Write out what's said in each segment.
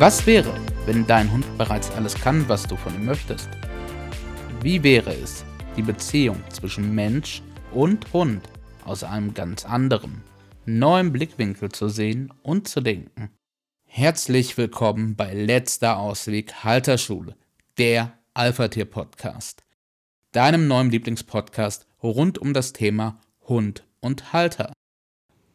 Was wäre, wenn dein Hund bereits alles kann, was du von ihm möchtest? Wie wäre es, die Beziehung zwischen Mensch und Hund aus einem ganz anderen, neuen Blickwinkel zu sehen und zu denken? Herzlich willkommen bei Letzter Ausweg Halterschule, der Alpha-Tier-Podcast, deinem neuen Lieblingspodcast rund um das Thema Hund und Halter.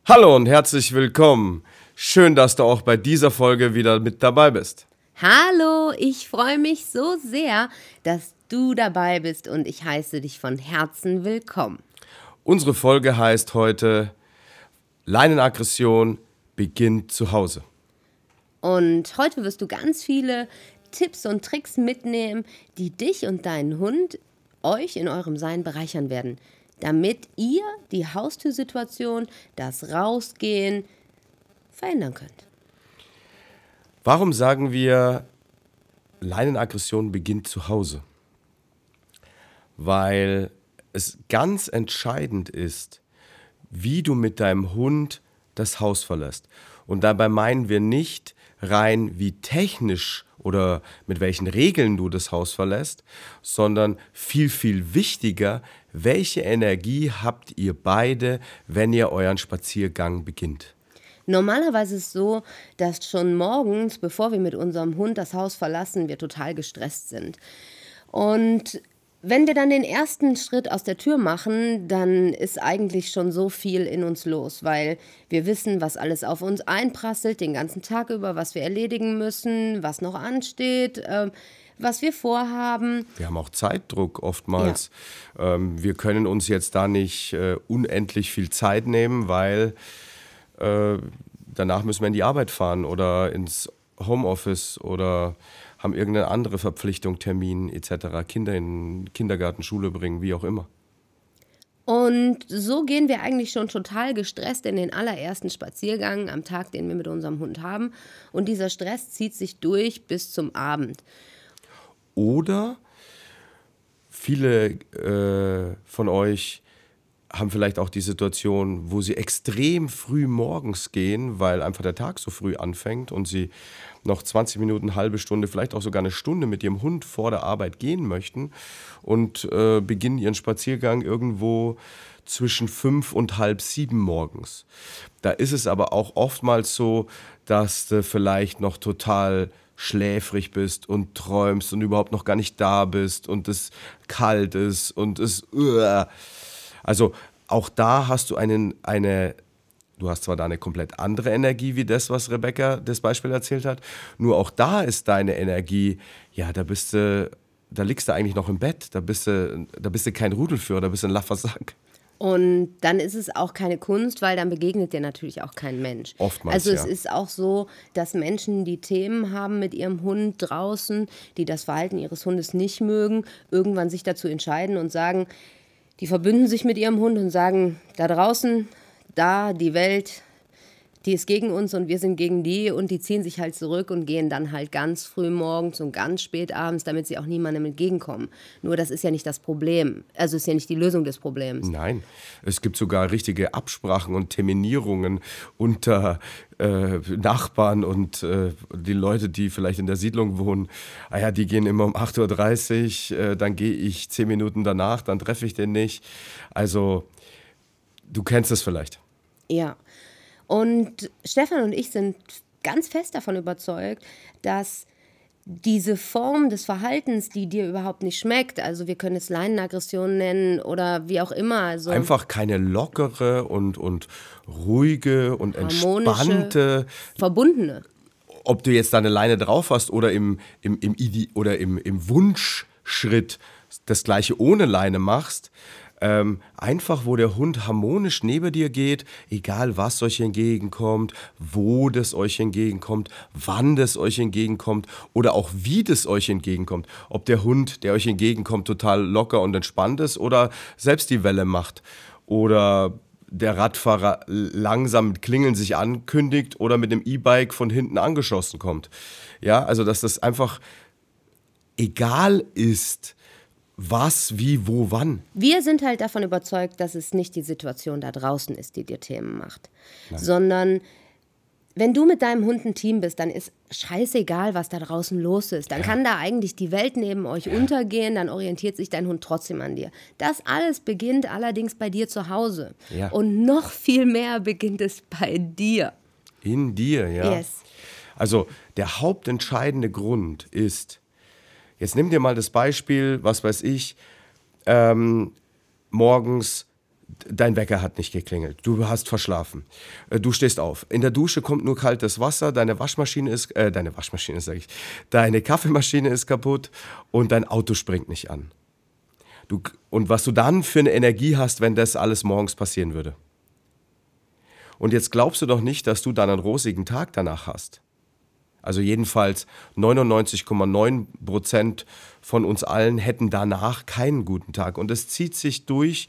Hallo und herzlich willkommen. Schön, dass du auch bei dieser Folge wieder mit dabei bist. Hallo, ich freue mich so sehr, dass du dabei bist und ich heiße dich von Herzen willkommen. Unsere Folge heißt heute Leinenaggression beginnt zu Hause. Und heute wirst du ganz viele Tipps und Tricks mitnehmen, die dich und deinen Hund euch in eurem Sein bereichern werden damit ihr die Haustürsituation, das Rausgehen verändern könnt. Warum sagen wir, Leinenaggression beginnt zu Hause? Weil es ganz entscheidend ist, wie du mit deinem Hund das Haus verlässt. Und dabei meinen wir nicht rein, wie technisch oder mit welchen Regeln du das Haus verlässt, sondern viel, viel wichtiger, welche Energie habt ihr beide, wenn ihr euren Spaziergang beginnt? Normalerweise ist es so, dass schon morgens, bevor wir mit unserem Hund das Haus verlassen, wir total gestresst sind. Und wenn wir dann den ersten Schritt aus der Tür machen, dann ist eigentlich schon so viel in uns los, weil wir wissen, was alles auf uns einprasselt, den ganzen Tag über, was wir erledigen müssen, was noch ansteht, äh, was wir vorhaben. Wir haben auch Zeitdruck oftmals. Ja. Ähm, wir können uns jetzt da nicht äh, unendlich viel Zeit nehmen, weil äh, danach müssen wir in die Arbeit fahren oder ins Homeoffice oder haben irgendeine andere Verpflichtung, Termin etc., Kinder in Kindergarten, Schule bringen, wie auch immer. Und so gehen wir eigentlich schon total gestresst in den allerersten Spaziergang am Tag, den wir mit unserem Hund haben. Und dieser Stress zieht sich durch bis zum Abend. Oder viele äh, von euch haben vielleicht auch die Situation, wo sie extrem früh morgens gehen, weil einfach der Tag so früh anfängt und sie noch 20 Minuten, halbe Stunde, vielleicht auch sogar eine Stunde mit ihrem Hund vor der Arbeit gehen möchten und äh, beginnen ihren Spaziergang irgendwo zwischen fünf und halb sieben morgens. Da ist es aber auch oftmals so, dass du vielleicht noch total schläfrig bist und träumst und überhaupt noch gar nicht da bist und es kalt ist und es. Uh, also auch da hast du einen, eine, du hast zwar da eine komplett andere Energie wie das, was Rebecca das Beispiel erzählt hat, nur auch da ist deine Energie, ja, da bist du, da liegst du eigentlich noch im Bett, da bist du, da bist du kein Rudelführer, da bist du ein Laffersack. Und dann ist es auch keine Kunst, weil dann begegnet dir natürlich auch kein Mensch. Oftmals. Also es ja. ist auch so, dass Menschen, die Themen haben mit ihrem Hund draußen, die das Verhalten ihres Hundes nicht mögen, irgendwann sich dazu entscheiden und sagen, die verbünden sich mit ihrem Hund und sagen, da draußen, da die Welt, die ist gegen uns und wir sind gegen die und die ziehen sich halt zurück und gehen dann halt ganz früh morgens und ganz spät abends, damit sie auch niemandem entgegenkommen. Nur das ist ja nicht das Problem. Also ist ja nicht die Lösung des Problems. Nein, es gibt sogar richtige Absprachen und Terminierungen unter äh, Nachbarn und äh, die Leute, die vielleicht in der Siedlung wohnen. Ah ja, die gehen immer um 8.30 Uhr, äh, dann gehe ich zehn Minuten danach, dann treffe ich den nicht. Also, du kennst es vielleicht. Ja. Und Stefan und ich sind ganz fest davon überzeugt, dass diese Form des Verhaltens, die dir überhaupt nicht schmeckt, also wir können es Leinenaggression nennen oder wie auch immer. Also Einfach keine lockere und, und ruhige und entspannte. Verbundene. Ob du jetzt deine Leine drauf hast oder im, im, im, Ide oder im, im Wunschschritt das gleiche ohne Leine machst, ähm, einfach, wo der Hund harmonisch neben dir geht, egal was euch entgegenkommt, wo das euch entgegenkommt, wann das euch entgegenkommt oder auch wie das euch entgegenkommt. Ob der Hund, der euch entgegenkommt, total locker und entspannt ist oder selbst die Welle macht oder der Radfahrer langsam mit Klingeln sich ankündigt oder mit dem E-Bike von hinten angeschossen kommt. Ja, also dass das einfach egal ist, was, wie, wo, wann. Wir sind halt davon überzeugt, dass es nicht die Situation da draußen ist, die dir Themen macht, Nein. sondern wenn du mit deinem Hund ein Team bist, dann ist scheißegal, was da draußen los ist. Dann ja. kann da eigentlich die Welt neben euch ja. untergehen, dann orientiert sich dein Hund trotzdem an dir. Das alles beginnt allerdings bei dir zu Hause. Ja. Und noch viel mehr beginnt es bei dir. In dir, ja. Yes. Also der hauptentscheidende Grund ist, jetzt nimm dir mal das Beispiel, was weiß ich, ähm, morgens dein Wecker hat nicht geklingelt, du hast verschlafen, äh, du stehst auf. In der Dusche kommt nur kaltes Wasser, deine Waschmaschine ist, äh, deine Waschmaschine sage ich, deine Kaffeemaschine ist kaputt und dein Auto springt nicht an. Du, und was du dann für eine Energie hast, wenn das alles morgens passieren würde. Und jetzt glaubst du doch nicht, dass du dann einen rosigen Tag danach hast. Also jedenfalls 99,9 Prozent von uns allen hätten danach keinen guten Tag. Und es zieht sich durch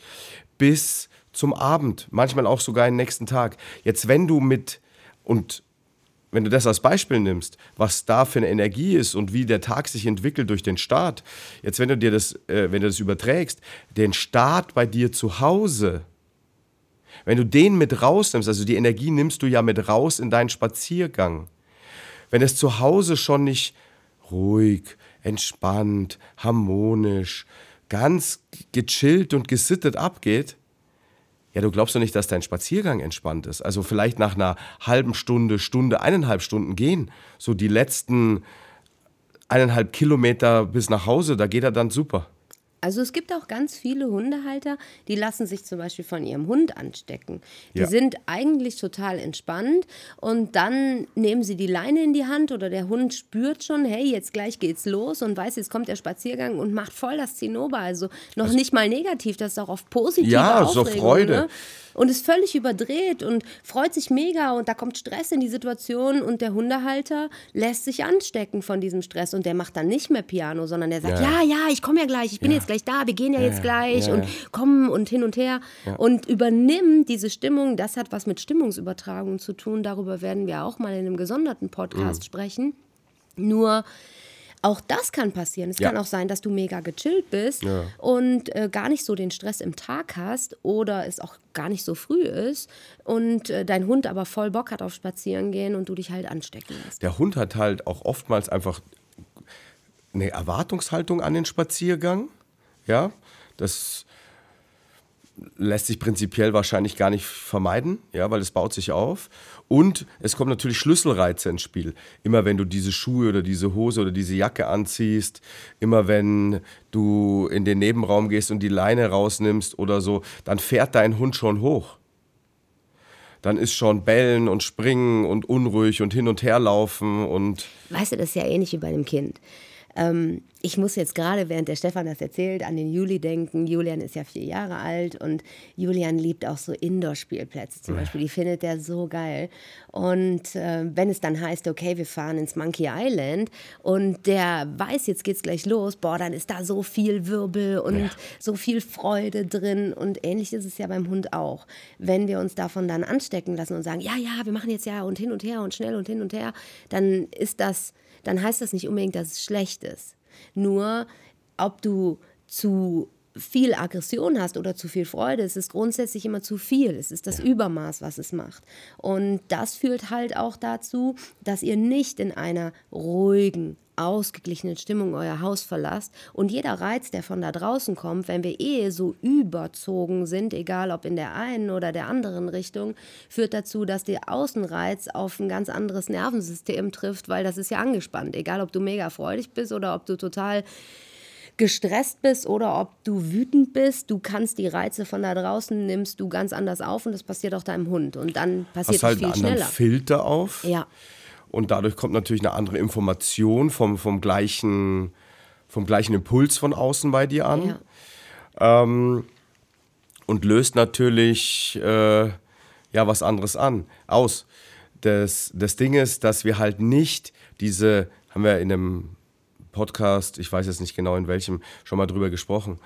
bis zum Abend, manchmal auch sogar den nächsten Tag. Jetzt, wenn du mit, und wenn du das als Beispiel nimmst, was da für eine Energie ist und wie der Tag sich entwickelt durch den Start, jetzt wenn du dir das, äh, wenn du das überträgst, den Start bei dir zu Hause, wenn du den mit rausnimmst, also die Energie nimmst du ja mit raus in deinen Spaziergang. Wenn es zu Hause schon nicht ruhig, entspannt, harmonisch, ganz gechillt und gesittet abgeht, ja, du glaubst doch nicht, dass dein Spaziergang entspannt ist. Also vielleicht nach einer halben Stunde, Stunde, eineinhalb Stunden gehen, so die letzten eineinhalb Kilometer bis nach Hause, da geht er dann super. Also es gibt auch ganz viele Hundehalter, die lassen sich zum Beispiel von ihrem Hund anstecken. Die ja. sind eigentlich total entspannt und dann nehmen sie die Leine in die Hand oder der Hund spürt schon, hey, jetzt gleich geht's los und weiß, jetzt kommt der Spaziergang und macht voll das Zinnober. Also noch also, nicht mal negativ, das ist auch oft positiv. Ja, Aufregung, so Freude. Ne? und ist völlig überdreht und freut sich mega und da kommt Stress in die Situation und der Hundehalter lässt sich anstecken von diesem Stress und der macht dann nicht mehr Piano, sondern der sagt, ja, ja, ja ich komme ja gleich, ich bin ja. jetzt gleich da, wir gehen ja, ja jetzt gleich ja, und kommen und hin und her und übernimmt diese Stimmung, das hat was mit Stimmungsübertragung zu tun, darüber werden wir auch mal in einem gesonderten Podcast mhm. sprechen. Nur auch das kann passieren. Es ja. kann auch sein, dass du mega gechillt bist ja. und äh, gar nicht so den Stress im Tag hast oder es auch gar nicht so früh ist und äh, dein Hund aber voll Bock hat auf Spazieren gehen und du dich halt anstecken lässt. Der Hund hat halt auch oftmals einfach eine Erwartungshaltung an den Spaziergang. Ja, das lässt sich prinzipiell wahrscheinlich gar nicht vermeiden, ja, weil es baut sich auf. Und es kommen natürlich Schlüsselreize ins Spiel. Immer wenn du diese Schuhe oder diese Hose oder diese Jacke anziehst, immer wenn du in den Nebenraum gehst und die Leine rausnimmst oder so, dann fährt dein Hund schon hoch. Dann ist schon Bellen und Springen und unruhig und hin und her laufen und. Weißt du, das ist ja ähnlich wie bei einem Kind. Ähm, ich muss jetzt gerade, während der Stefan das erzählt, an den Juli denken. Julian ist ja vier Jahre alt und Julian liebt auch so Indoor-Spielplätze zum Beispiel. Die findet er so geil. Und äh, wenn es dann heißt, okay, wir fahren ins Monkey Island und der weiß, jetzt geht's gleich los, boah, dann ist da so viel Wirbel und ja. so viel Freude drin. Und ähnlich ist es ja beim Hund auch. Wenn wir uns davon dann anstecken lassen und sagen, ja, ja, wir machen jetzt ja und hin und her und schnell und hin und her, dann ist das dann heißt das nicht unbedingt, dass es schlecht ist. Nur, ob du zu viel Aggression hast oder zu viel Freude, es ist grundsätzlich immer zu viel. Es ist das ja. Übermaß, was es macht. Und das führt halt auch dazu, dass ihr nicht in einer ruhigen, ausgeglichenen Stimmung euer Haus verlasst und jeder Reiz, der von da draußen kommt, wenn wir eh so überzogen sind, egal ob in der einen oder der anderen Richtung, führt dazu, dass der Außenreiz auf ein ganz anderes Nervensystem trifft, weil das ist ja angespannt, egal ob du mega freudig bist oder ob du total gestresst bist oder ob du wütend bist, du kannst die Reize von da draußen nimmst du ganz anders auf und das passiert auch deinem Hund und dann passiert Hast halt viel einen schneller. Filter auf. Ja. Und dadurch kommt natürlich eine andere Information vom, vom, gleichen, vom gleichen Impuls von außen bei dir an. Ja. Ähm, und löst natürlich äh, ja was anderes an, aus. Das, das Ding ist, dass wir halt nicht diese, haben wir in einem Podcast, ich weiß jetzt nicht genau in welchem, schon mal drüber gesprochen,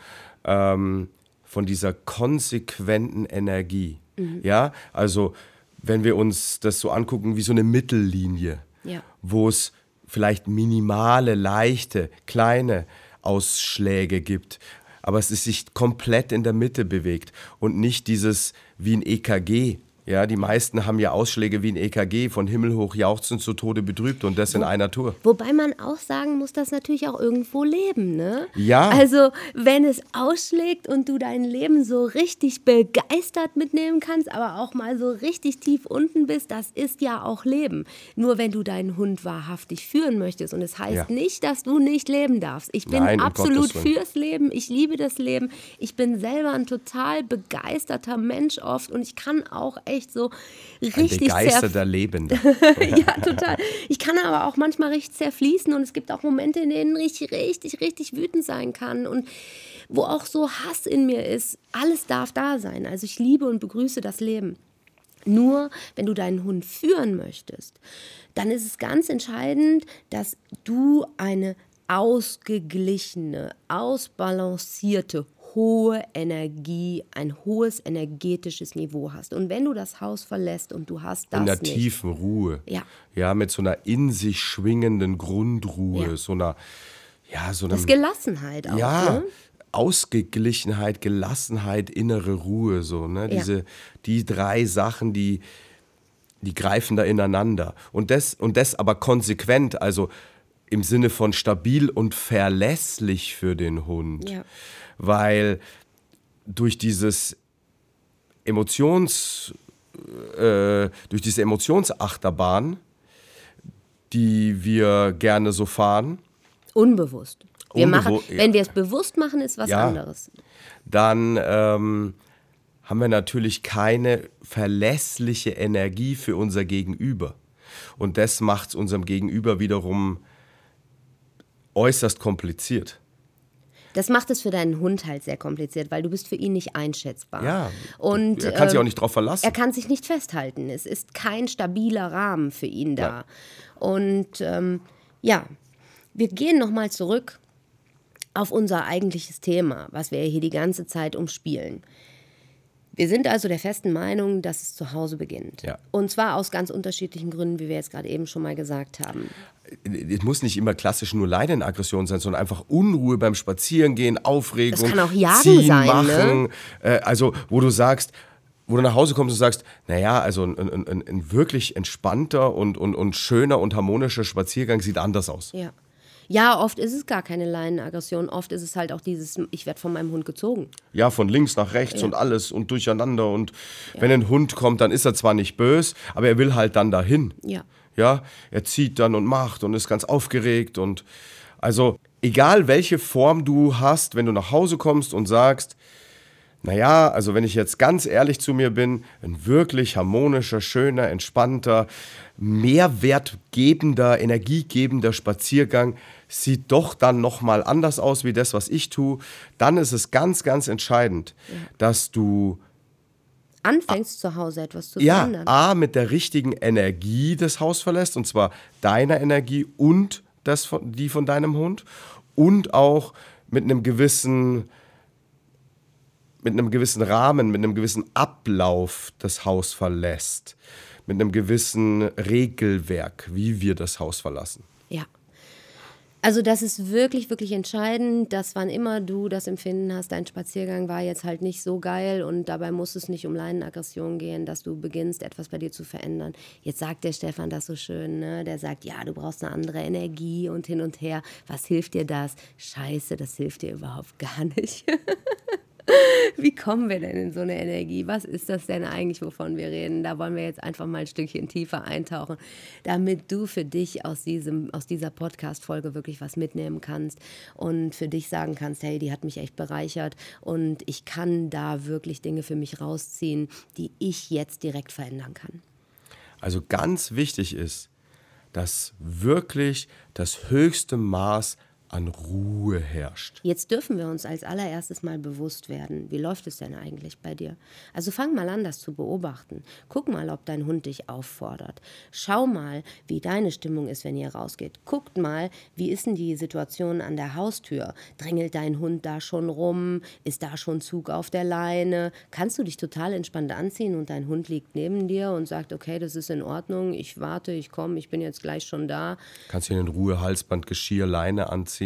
ähm, von dieser konsequenten Energie. Mhm. Ja, also wenn wir uns das so angucken wie so eine Mittellinie, ja. wo es vielleicht minimale, leichte, kleine Ausschläge gibt, aber es ist sich komplett in der Mitte bewegt und nicht dieses wie ein EKG, Ja, die meisten haben ja Ausschläge wie ein EKG, von Himmel hoch jauchzend zu Tode betrübt und das in einer Tour. Wobei man auch sagen muss, dass natürlich auch irgendwo leben, ne? Ja. Also, wenn es ausschlägt und du dein Leben so richtig begeistert mitnehmen kannst, aber auch mal so richtig tief unten bist, das ist ja auch Leben. Nur wenn du deinen Hund wahrhaftig führen möchtest. Und es heißt Ja. nicht, dass du nicht leben darfst. Ich bin Nein, absolut fürs Leben. Ich liebe das Leben. Ich bin selber ein total begeisterter Mensch oft und ich kann auch echt so Ein richtig begeisterter Lebender. ja, total. Ich kann aber auch manchmal richtig zerfließen und es gibt auch Momente, in denen ich richtig, richtig wütend sein kann und wo auch so Hass in mir ist. Alles darf da sein. Also ich liebe und begrüße das Leben. Nur wenn du deinen Hund führen möchtest, dann ist es ganz entscheidend, dass du eine ausgeglichene, ausbalancierte, hohe Energie, ein hohes energetisches Niveau hast. Und wenn du das Haus verlässt und du hast das in der nicht, tiefen Ruhe. Ja. Ja, mit so einer in sich schwingenden Grundruhe, Ja. so einer, ja, so einem, das Gelassenheit auch. ja, Ne? Ausgeglichenheit, Gelassenheit, innere Ruhe, so, ne? Diese, die drei Sachen, die, die greifen da ineinander. Und das, und das aber konsequent, also im Sinne von stabil und verlässlich für den Hund. Ja. Weil durch dieses Emotions, äh, durch diese Emotionsachterbahn, die wir gerne so fahren, Unbewusst. Wir Unbewu- machen, wenn wir es bewusst machen, ist was Ja. anderes. dann ähm, haben wir natürlich keine verlässliche Energie für unser Gegenüber. Und das macht es unserem Gegenüber wiederum äußerst kompliziert. Das macht es für deinen Hund halt sehr kompliziert, weil du bist für ihn nicht einschätzbar. Ja, und er kann sich ähm, auch nicht drauf verlassen. Er kann sich nicht festhalten. Es ist kein stabiler Rahmen für ihn da. Und ähm, ja, wir gehen nochmal zurück auf unser eigentliches Thema, was wir hier die ganze Zeit umspielen. Wir sind also der festen Meinung, dass es zu Hause beginnt. Ja. Und zwar aus ganz unterschiedlichen Gründen, wie wir jetzt gerade eben schon mal gesagt haben. es muss nicht immer klassisch nur Leinenaggression sein, sondern einfach Unruhe beim Spazierengehen, Aufregung, Das kann auch Jagen ziehen, sein, ne? machen. Äh, also, wo du sagst, wo du nach Hause kommst und sagst, naja, also ein, ein, ein, ein wirklich entspannter und, und, und schöner und harmonischer Spaziergang sieht anders aus. Ja. Ja, oft ist es gar keine Leinenaggression. Oft ist es halt auch dieses, ich werde von meinem Hund gezogen. Ja, von links nach rechts und alles und durcheinander. Und wenn ein Hund kommt, dann ist er zwar nicht böse, aber er will halt dann dahin. Ja. Ja, er zieht dann und macht und ist ganz aufgeregt und also egal welche Form du hast, wenn du nach Hause kommst und sagst, naja, also wenn ich jetzt ganz ehrlich zu mir bin, ein wirklich harmonischer, schöner, entspannter, mehrwertgebender, energiegebender Spaziergang sieht doch dann nochmal anders aus wie das, was ich tue, dann ist es ganz, ganz entscheidend, dass du Anfängst zu Hause etwas zu ja, verändern. A, mit der richtigen Energie das Haus verlässt, und zwar deiner Energie und das von, die von deinem Hund, und auch mit einem gewissen mit einem gewissen Rahmen, mit einem gewissen Ablauf das Haus verlässt, mit einem gewissen Regelwerk, wie wir das Haus verlassen. Also das ist wirklich, wirklich entscheidend, dass wann immer du das Empfinden hast, dein Spaziergang war jetzt halt nicht so geil und dabei muss es nicht um Leinenaggression gehen, dass du beginnst, etwas bei dir zu verändern. Jetzt sagt der Stefan das so schön, ne? der sagt, ja, du brauchst eine andere Energie und hin und her. Was hilft dir das? Scheiße, das hilft dir überhaupt gar nicht. Wie kommen wir denn in so eine Energie? Was ist das denn eigentlich, wovon wir reden? Da wollen wir jetzt einfach mal ein Stückchen tiefer eintauchen, damit du für dich aus, diesem, aus dieser Podcast-Folge wirklich was mitnehmen kannst und für dich sagen kannst, hey, die hat mich echt bereichert und ich kann da wirklich Dinge für mich rausziehen, die ich jetzt direkt verändern kann. Also ganz wichtig ist, dass wirklich das höchste Maß an Ruhe herrscht. Jetzt dürfen wir uns als allererstes mal bewusst werden, wie läuft es denn eigentlich bei dir? Also fang mal an, das zu beobachten. Guck mal, ob dein Hund dich auffordert. Schau mal, wie deine Stimmung ist, wenn ihr rausgeht. Guckt mal, wie ist denn die Situation an der Haustür? Drängelt dein Hund da schon rum? Ist da schon Zug auf der Leine? Kannst du dich total entspannt anziehen und dein Hund liegt neben dir und sagt, okay, das ist in Ordnung, ich warte, ich komme, ich bin jetzt gleich schon da. Kannst du in Ruhe Halsband, Geschirr, Leine anziehen?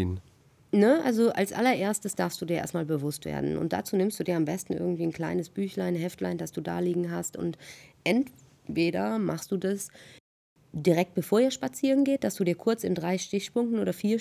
Ne, also als allererstes darfst du dir erstmal bewusst werden. Und dazu nimmst du dir am besten irgendwie ein kleines Büchlein, Heftlein, das du da liegen hast. Und entweder machst du das direkt bevor ihr spazieren geht, dass du dir kurz in drei Stichpunkten oder vier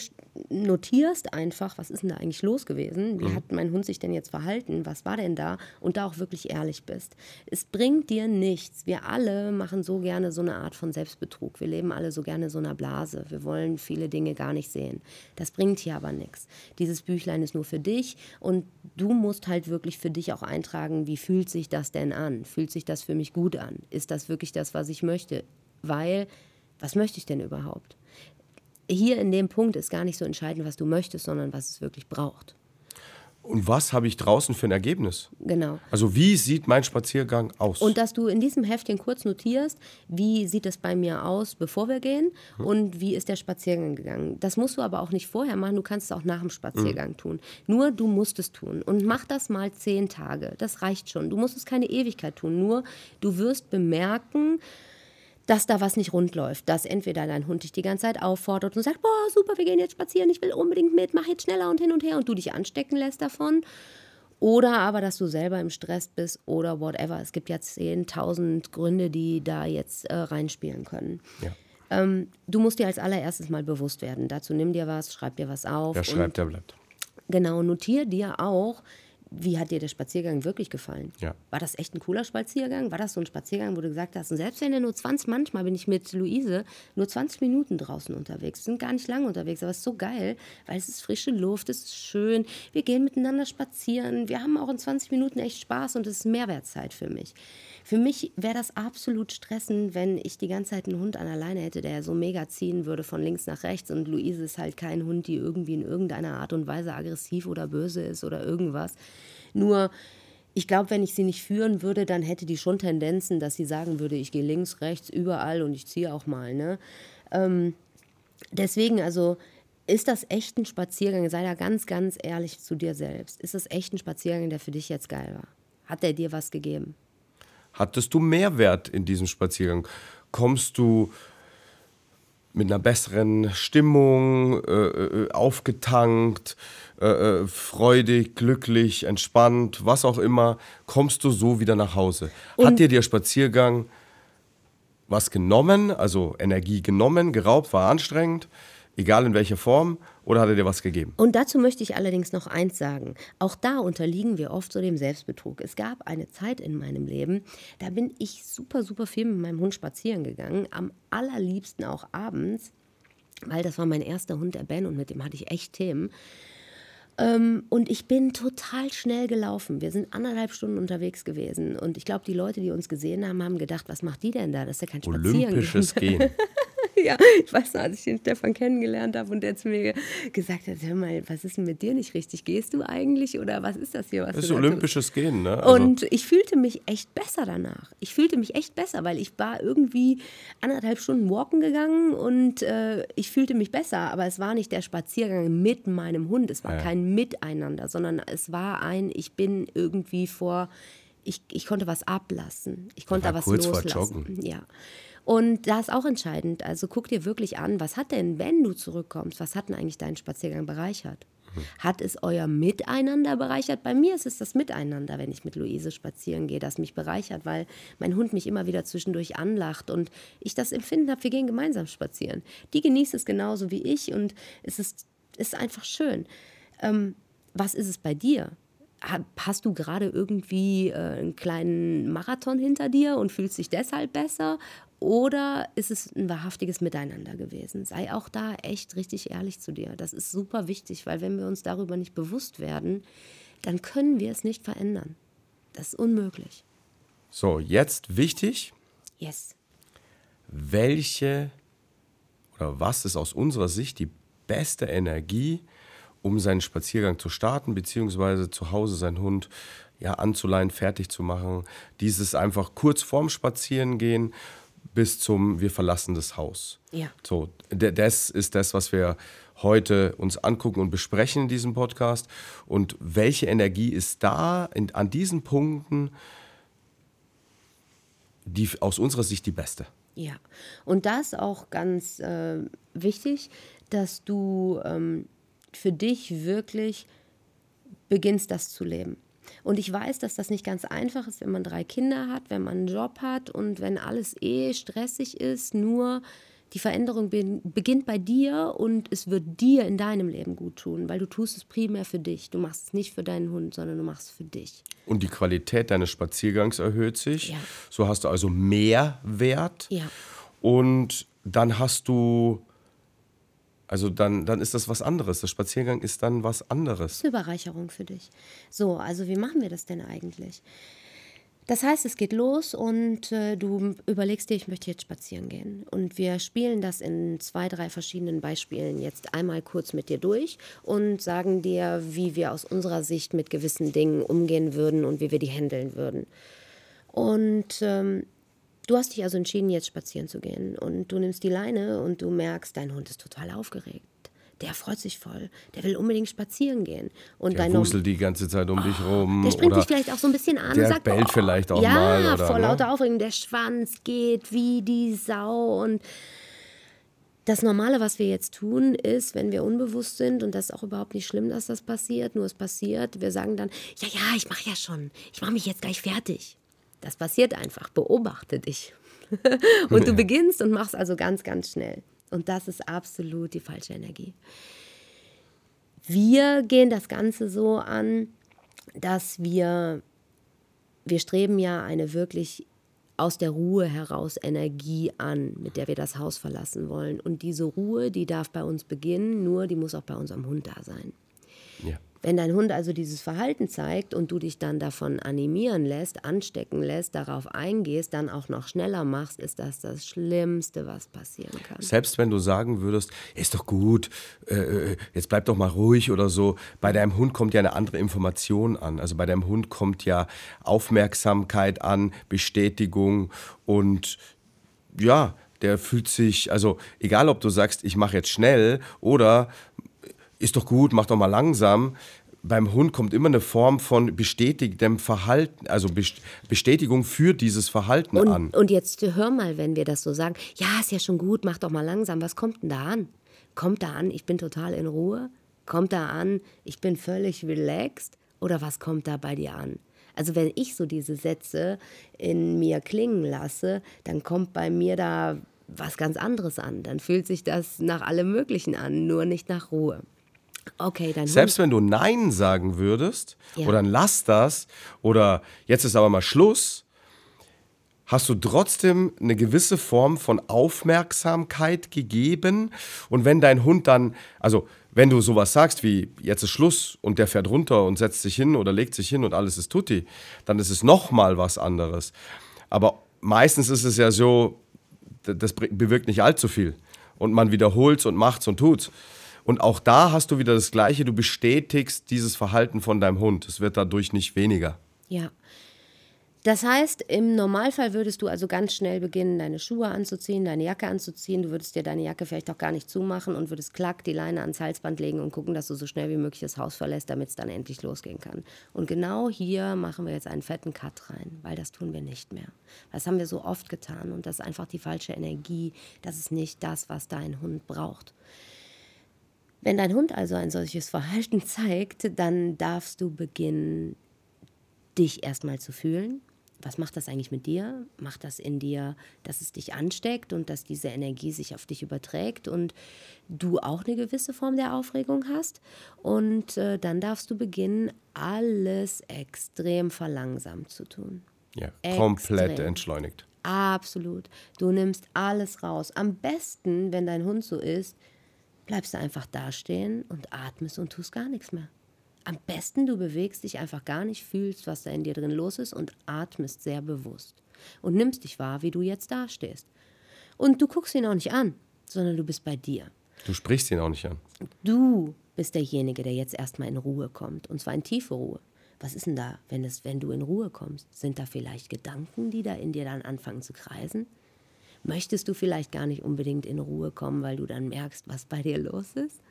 notierst einfach, was ist denn da eigentlich los gewesen? Wie mhm. hat mein Hund sich denn jetzt verhalten? Was war denn da? Und da auch wirklich ehrlich bist. Es bringt dir nichts. Wir alle machen so gerne so eine Art von Selbstbetrug. Wir leben alle so gerne in so einer Blase. Wir wollen viele Dinge gar nicht sehen. Das bringt hier aber nichts. Dieses Büchlein ist nur für dich und du musst halt wirklich für dich auch eintragen, wie fühlt sich das denn an? Fühlt sich das für mich gut an? Ist das wirklich das, was ich möchte? Weil was möchte ich denn überhaupt? Hier in dem Punkt ist gar nicht so entscheidend, was du möchtest, sondern was es wirklich braucht. Und was habe ich draußen für ein Ergebnis? Genau. Also wie sieht mein Spaziergang aus? Und dass du in diesem Heftchen kurz notierst, wie sieht es bei mir aus, bevor wir gehen hm. und wie ist der Spaziergang gegangen. Das musst du aber auch nicht vorher machen, du kannst es auch nach dem Spaziergang hm. tun. Nur du musst es tun und mach das mal zehn Tage. Das reicht schon. Du musst es keine Ewigkeit tun. Nur du wirst bemerken, dass da was nicht rund läuft. Dass entweder dein Hund dich die ganze Zeit auffordert und sagt, boah, super, wir gehen jetzt spazieren, ich will unbedingt mit, mach jetzt schneller und hin und her und du dich anstecken lässt davon. Oder aber, dass du selber im Stress bist oder whatever. Es gibt ja 10.000 Gründe, die da jetzt äh, reinspielen können. Ja. Ähm, du musst dir als allererstes mal bewusst werden. Dazu nimm dir was, schreib dir was auf. Wer schreibt, der bleibt. Genau, notier dir auch, wie hat dir der Spaziergang wirklich gefallen? Ja. War das echt ein cooler Spaziergang? War das so ein Spaziergang, wo du gesagt hast, und selbst wenn er nur 20, manchmal bin ich mit Luise nur 20 Minuten draußen unterwegs, sind gar nicht lange unterwegs, aber es ist so geil, weil es ist frische Luft, es ist schön, wir gehen miteinander spazieren, wir haben auch in 20 Minuten echt Spaß und es ist Mehrwertzeit für mich. Für mich wäre das absolut stressend, wenn ich die ganze Zeit einen Hund an alleine hätte, der so mega ziehen würde von links nach rechts und Luise ist halt kein Hund, die irgendwie in irgendeiner Art und Weise aggressiv oder böse ist oder irgendwas. Nur ich glaube, wenn ich sie nicht führen würde, dann hätte die schon Tendenzen, dass sie sagen würde, ich gehe links, rechts, überall und ich ziehe auch mal. Ne? Ähm, deswegen, also ist das echt ein Spaziergang? Sei da ganz, ganz ehrlich zu dir selbst. Ist das echt ein Spaziergang, der für dich jetzt geil war? Hat der dir was gegeben? Hattest du Mehrwert in diesem Spaziergang? Kommst du mit einer besseren Stimmung, äh, äh aufgetankt, äh, äh, freudig, glücklich, entspannt, was auch immer, kommst du so wieder nach Hause. Und Hat dir der Spaziergang was genommen, also Energie genommen, geraubt, war anstrengend? egal in welcher Form, oder hat er dir was gegeben? Und dazu möchte ich allerdings noch eins sagen. Auch da unterliegen wir oft so dem Selbstbetrug. Es gab eine Zeit in meinem Leben, da bin ich super, super viel mit meinem Hund spazieren gegangen, am allerliebsten auch abends, weil das war mein erster Hund, der Ben, und mit dem hatte ich echt Themen. Ähm, und ich bin total schnell gelaufen. Wir sind anderthalb Stunden unterwegs gewesen. Und ich glaube, die Leute, die uns gesehen haben, haben gedacht, was macht die denn da? Das ist ja kein. Olympisches Gehen. ja, ich weiß noch, als ich den Stefan kennengelernt habe und der zu mir gesagt hat, hör mal, was ist denn mit dir nicht richtig? Gehst du eigentlich oder was ist das hier? Was das ist olympisches? Gehen, ne? Also und ich fühlte mich echt besser danach. Ich fühlte mich echt besser, weil ich war irgendwie anderthalb Stunden walken gegangen und äh, ich fühlte mich besser, aber es war nicht der Spaziergang mit meinem Hund, es war ja. kein Miteinander, sondern es war ein, ich bin irgendwie vor, ich, ich konnte was ablassen. Ich konnte da was kurz loslassen. Vor Joggen. Ja. Und da ist auch entscheidend, also guck dir wirklich an, was hat denn, wenn du zurückkommst, was hat denn eigentlich deinen Spaziergang bereichert? Hat es euer Miteinander bereichert? Bei mir ist es das Miteinander, wenn ich mit Luise spazieren gehe, das mich bereichert, weil mein Hund mich immer wieder zwischendurch anlacht und ich das Empfinden habe, wir gehen gemeinsam spazieren. Die genießt es genauso wie ich und es ist, ist einfach schön. Ähm, was ist es bei dir? Hast du gerade irgendwie äh, einen kleinen Marathon hinter dir und fühlst dich deshalb besser? Oder ist es ein wahrhaftiges Miteinander gewesen? Sei auch da echt richtig ehrlich zu dir. Das ist super wichtig, weil wenn wir uns darüber nicht bewusst werden, dann können wir es nicht verändern. Das ist unmöglich. So, jetzt wichtig. Yes. Welche oder was ist aus unserer Sicht die beste Energie, um seinen Spaziergang zu starten, beziehungsweise zu Hause seinen Hund ja, anzuleihen, fertig zu machen? Dieses einfach kurz vorm Spazierengehen bis zum Wir verlassen das Haus. Ja. So, das ist das, was wir heute uns angucken und besprechen in diesem Podcast. Und welche Energie ist da in, an diesen Punkten die aus unserer Sicht die beste? Ja, und das auch ganz äh, wichtig, dass du ähm, für dich wirklich beginnst, das zu leben. Und ich weiß, dass das nicht ganz einfach ist, wenn man drei Kinder hat, wenn man einen Job hat und wenn alles eh stressig ist. Nur die Veränderung beginnt bei dir und es wird dir in deinem Leben gut tun, weil du tust es primär für dich. Du machst es nicht für deinen Hund, sondern du machst es für dich. Und die Qualität deines Spaziergangs erhöht sich. Ja. So hast du also mehr Wert. Ja. Und dann hast du, also dann, dann ist das was anderes. Der Spaziergang ist dann was anderes. Eine Überreicherung für dich. So, also wie machen wir das denn eigentlich? Das heißt, es geht los und äh, du überlegst dir, ich möchte jetzt spazieren gehen. Und wir spielen das in zwei, drei verschiedenen Beispielen jetzt einmal kurz mit dir durch und sagen dir, wie wir aus unserer Sicht mit gewissen Dingen umgehen würden und wie wir die handeln würden. Und ähm, du hast dich also entschieden, jetzt spazieren zu gehen. Und du nimmst die Leine und du merkst, dein Hund ist total aufgeregt der freut sich voll, der will unbedingt spazieren gehen. Und der wuselt die ganze Zeit um oh, dich rum. Der springt dich vielleicht auch so ein bisschen an der und sagt, bellt oh, vielleicht auch ja, mal. Ja, vor ne? lauter Aufregung, der Schwanz geht wie die Sau und das Normale, was wir jetzt tun, ist, wenn wir unbewusst sind, und das ist auch überhaupt nicht schlimm, dass das passiert, nur es passiert, wir sagen dann, ja, ja, ich mache ja schon, ich mache mich jetzt gleich fertig. Das passiert einfach, beobachte dich. und du beginnst und machst also ganz, ganz schnell. Und das ist absolut die falsche Energie. Wir gehen das Ganze so an, dass wir, wir streben ja eine wirklich aus der Ruhe heraus Energie an, mit der wir das Haus verlassen wollen. Und diese Ruhe, die darf bei uns beginnen, nur die muss auch bei unserem Hund da sein. Ja. Wenn dein Hund also dieses Verhalten zeigt und du dich dann davon animieren lässt, anstecken lässt, darauf eingehst, dann auch noch schneller machst, ist das das Schlimmste, was passieren kann. Selbst wenn du sagen würdest, ist doch gut, äh, äh, jetzt bleib doch mal ruhig oder so, bei deinem Hund kommt ja eine andere Information an. Also bei deinem Hund kommt ja Aufmerksamkeit an, Bestätigung und ja, der fühlt sich, also egal ob du sagst, ich mache jetzt schnell oder ist doch gut, mach doch mal langsam. Beim Hund kommt immer eine Form von bestätigtem Verhalten, also Bestätigung für dieses Verhalten und, an. Und jetzt hör mal, wenn wir das so sagen, ja, ist ja schon gut, mach doch mal langsam. Was kommt denn da an? Kommt da an, ich bin total in Ruhe? Kommt da an, ich bin völlig relaxed? Oder was kommt da bei dir an? Also wenn ich so diese Sätze in mir klingen lasse, dann kommt bei mir da was ganz anderes an. Dann fühlt sich das nach allem Möglichen an, nur nicht nach Ruhe. Okay, dann. Selbst wenn du Nein sagen würdest Ja. oder lass das oder jetzt ist aber mal Schluss, hast du trotzdem eine gewisse Form von Aufmerksamkeit gegeben. Und wenn dein Hund dann, also wenn du sowas sagst wie jetzt ist Schluss und der fährt runter und setzt sich hin oder legt sich hin und alles ist tutti, dann ist es nochmal was anderes. Aber meistens ist es ja so, das bewirkt nicht allzu viel. Und man wiederholt's und macht's und tut's. Und auch da hast du wieder das Gleiche, du bestätigst dieses Verhalten von deinem Hund. Es wird dadurch nicht weniger. Ja. Das heißt, im Normalfall würdest du also ganz schnell beginnen, deine Schuhe anzuziehen, deine Jacke anzuziehen. Du würdest dir deine Jacke vielleicht auch gar nicht zumachen und würdest klack die Leine ans Halsband legen und gucken, dass du so schnell wie möglich das Haus verlässt, damit es dann endlich losgehen kann. Und genau hier machen wir jetzt einen fetten Cut rein, weil das tun wir nicht mehr. Das haben wir so oft getan und das ist einfach die falsche Energie. Das ist nicht das, was dein Hund braucht. Wenn dein Hund also ein solches Verhalten zeigt, dann darfst du beginnen, dich erstmal zu fühlen. Was macht das eigentlich mit dir? Macht das in dir, dass es dich ansteckt und dass diese Energie sich auf dich überträgt und du auch eine gewisse Form der Aufregung hast? Und äh, dann darfst du beginnen, alles extrem verlangsamt zu tun. Ja, komplett Extrem. entschleunigt. Absolut. Du nimmst alles raus. Am besten, wenn dein Hund so ist, bleibst du einfach dastehen und atmest und tust gar nichts mehr. Am besten, du bewegst dich einfach gar nicht, fühlst, was da in dir drin los ist und atmest sehr bewusst. Und nimmst dich wahr, wie du jetzt dastehst. Und du guckst ihn auch nicht an, sondern du bist bei dir. Du sprichst ihn auch nicht an. Du bist derjenige, der jetzt erstmal in Ruhe kommt. Und zwar in tiefe Ruhe. Was ist denn da, wenn, es, wenn du in Ruhe kommst? Sind da vielleicht Gedanken, die da in dir dann anfangen zu kreisen? Möchtest du vielleicht gar nicht unbedingt in Ruhe kommen, weil du dann merkst, was bei dir los ist?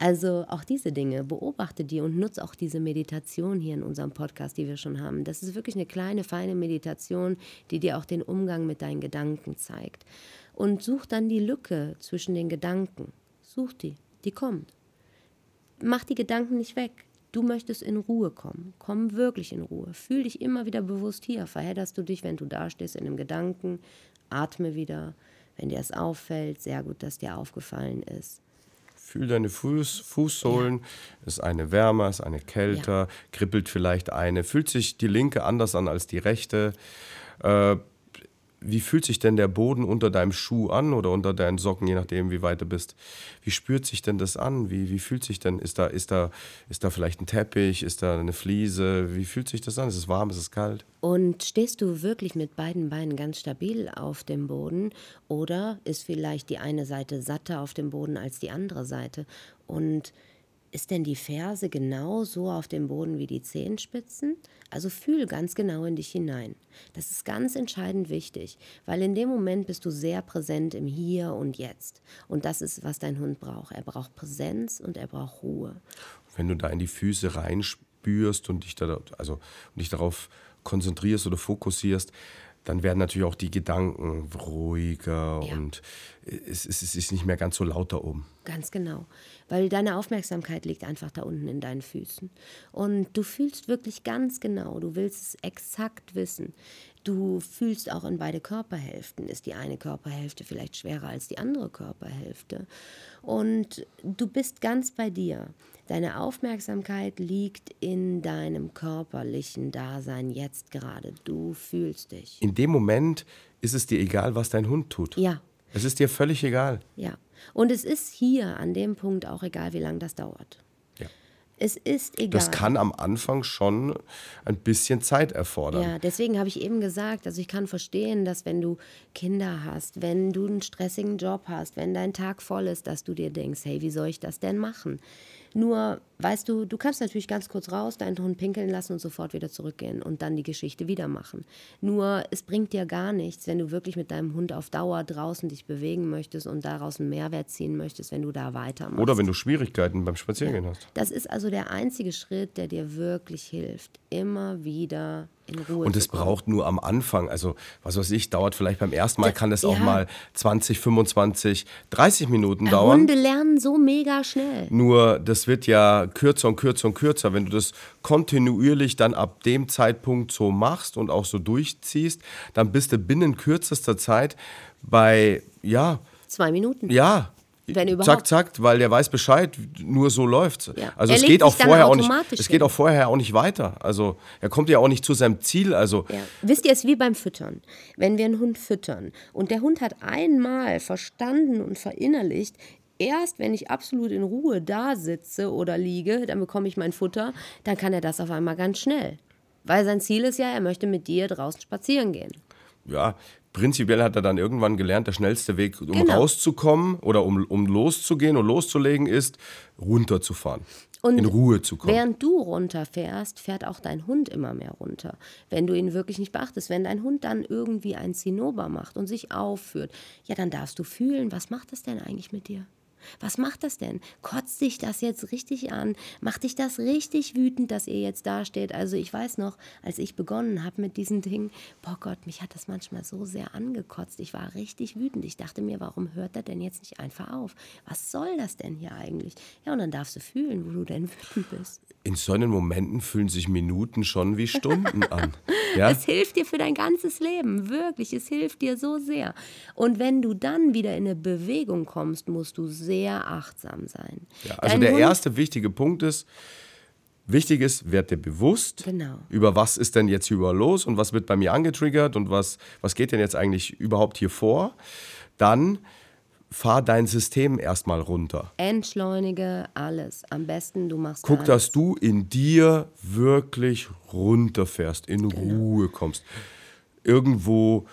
Also auch diese Dinge, beobachte die und nutze auch diese Meditation hier in unserem Podcast, die wir schon haben. Das ist wirklich eine kleine, feine Meditation, die dir auch den Umgang mit deinen Gedanken zeigt. Und such dann die Lücke zwischen den Gedanken. Such die, die kommt. mach die Gedanken nicht weg. Du möchtest in Ruhe kommen. Komm wirklich in Ruhe. Fühl dich immer wieder bewusst hier. Verhedderst du dich, wenn du da stehst in einem Gedanken. Atme wieder. Wenn dir es auffällt, sehr gut, dass dir aufgefallen ist. Fühl deine Fuß, Fußsohlen. Ja. Ist eine wärmer, ist eine kälter, ja. kribbelt vielleicht eine. Fühlt sich die linke anders an als die rechte. Äh, wie fühlt sich denn der Boden unter deinem Schuh an oder unter deinen Socken, je nachdem, wie weit du bist? Wie spürt sich denn das an? Wie, wie fühlt sich denn, ist da, ist, da, ist da vielleicht ein Teppich, ist da eine Fliese? Wie fühlt sich das an? Ist es warm, ist es kalt? Und stehst du wirklich mit beiden Beinen ganz stabil auf dem Boden oder ist vielleicht die eine Seite satter auf dem Boden als die andere Seite? Und ist denn die Ferse genau so auf dem Boden wie die Zehenspitzen? Also fühl ganz genau in dich hinein. Das ist ganz entscheidend wichtig, weil in dem Moment bist du sehr präsent im Hier und Jetzt. Und das ist, was dein Hund braucht. Er braucht Präsenz und er braucht Ruhe. Wenn du da in die Füße reinspürst und dich, da, also, und dich darauf konzentrierst oder fokussierst, dann werden natürlich auch die Gedanken ruhiger ja. und es, es, es, ist nicht mehr ganz so laut da oben. Ganz genau, weil deine Aufmerksamkeit liegt einfach da unten in deinen Füßen. Und du fühlst wirklich ganz genau, du willst es exakt wissen. Du fühlst auch in beide Körperhälften. Ist die eine Körperhälfte vielleicht schwerer als die andere Körperhälfte? Und du bist ganz bei dir. Deine Aufmerksamkeit liegt in deinem körperlichen Dasein jetzt gerade. Du fühlst dich. In dem Moment ist es dir egal, was dein Hund tut. Ja. Es ist dir völlig egal. Ja. Und es ist hier an dem Punkt auch egal, wie lange das dauert. Es ist egal. Das kann am Anfang schon ein bisschen Zeit erfordern. Ja, deswegen habe ich eben gesagt, also ich kann verstehen, dass wenn du Kinder hast, wenn du einen stressigen Job hast, wenn dein Tag voll ist, dass du dir denkst, hey, wie soll ich das denn machen? Nur, weißt du, du kannst natürlich ganz kurz raus, deinen Hund pinkeln lassen und sofort wieder zurückgehen und dann die Geschichte wieder machen. Nur, es bringt dir gar nichts, wenn du wirklich mit deinem Hund auf Dauer draußen dich bewegen möchtest und daraus einen Mehrwert ziehen möchtest, wenn du da weitermachst. Oder wenn du Schwierigkeiten beim Spazierengehen ja. hast. Das ist also der einzige Schritt, der dir wirklich hilft. Immer wieder in Ruhe Und es braucht nur am Anfang, also was weiß ich, dauert vielleicht beim ersten Mal, kann es ja. auch mal 20, 25, 30 Minuten ja, dauern. Hunde lernen so mega schnell. Nur das wird ja kürzer und kürzer und kürzer. Wenn du das kontinuierlich dann ab dem Zeitpunkt so machst und auch so durchziehst, dann bist du binnen kürzester Zeit bei, ja. Zwei Minuten. Ja, wenn überhaupt. Zack, zack, weil der weiß Bescheid, nur so läuft's. Ja. Also es geht auch vorher auch nicht, es geht auch vorher auch nicht weiter. Also er kommt ja auch nicht zu seinem Ziel. Also ja. Wisst ihr, es ist wie beim Füttern. Wenn wir einen Hund füttern und der Hund hat einmal verstanden und verinnerlicht, erst wenn ich absolut in Ruhe da sitze oder liege, dann bekomme ich mein Futter, dann kann er das auf einmal ganz schnell. Weil sein Ziel ist ja, er möchte mit dir draußen spazieren gehen. Ja, prinzipiell hat er dann irgendwann gelernt, der schnellste Weg, um genau. rauszukommen oder um, um loszugehen und loszulegen, ist, runterzufahren. Und in Ruhe zu kommen. Während du runterfährst, fährt auch dein Hund immer mehr runter. Wenn du ihn wirklich nicht beachtest. Wenn dein Hund dann irgendwie ein Zinnober macht und sich aufführt, ja, dann darfst du fühlen, was macht das denn eigentlich mit dir? Was macht das denn? Kotzt dich das jetzt richtig an? Macht dich das richtig wütend, dass ihr jetzt dasteht? Also ich weiß noch, als ich begonnen habe mit diesen Dingen, boah Gott, mich hat das manchmal so sehr angekotzt. Ich war richtig wütend. Ich dachte mir, warum hört er denn jetzt nicht einfach auf? Was soll das denn hier eigentlich? Ja, und dann darfst du fühlen, wo du denn wütend bist. In solchen Momenten fühlen sich Minuten schon wie Stunden an. Ja? Es hilft dir für dein ganzes Leben, wirklich. Es hilft dir so sehr. Und wenn du dann wieder in eine Bewegung kommst, musst du sehr sehr achtsam sein. Ja, also Dein der Hund erste wichtige Punkt ist, Wichtig ist, werd dir bewusst, genau. über was ist denn jetzt über los und was wird bei mir angetriggert und was, was geht denn jetzt eigentlich überhaupt hier vor. Dann fahr dein System erstmal runter. Entschleunige alles. Am besten du machst Guck, alles. dass du in dir wirklich runterfährst, in genau. Ruhe kommst. Irgendwo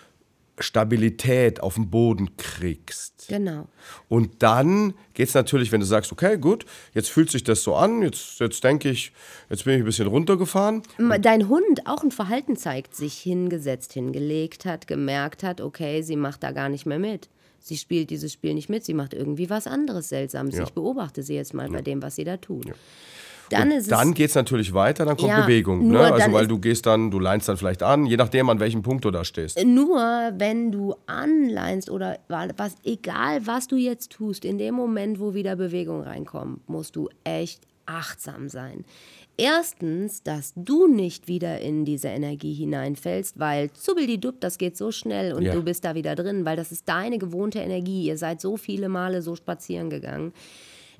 Stabilität auf dem Boden kriegst. Genau. Und dann geht es natürlich, wenn du sagst, okay, gut, jetzt fühlt sich das so an, jetzt, jetzt denke ich, jetzt bin ich ein bisschen runtergefahren. Dein Hund auch ein Verhalten zeigt, sich hingesetzt, hingelegt hat, gemerkt hat, okay, sie macht da gar nicht mehr mit. Sie spielt dieses Spiel nicht mit, sie macht irgendwie was anderes Seltsames. Ja. Ich beobachte sie jetzt mal ja. bei dem, was sie da tut. Ja. Dann, ist dann geht es natürlich weiter, dann kommt ja, Bewegung. Ne? Also weil du gehst dann, du leinst dann vielleicht an, je nachdem, an welchem Punkt du da stehst. Nur wenn du anleinst oder was, egal was du jetzt tust, in dem Moment, wo wieder Bewegung reinkommt, musst du echt achtsam sein. Erstens, dass du nicht wieder in diese Energie hineinfällst, weil zubbeldidupp, das geht so schnell und Ja. du bist da wieder drin, weil das ist deine gewohnte Energie. Ihr seid so viele Male so spazieren gegangen.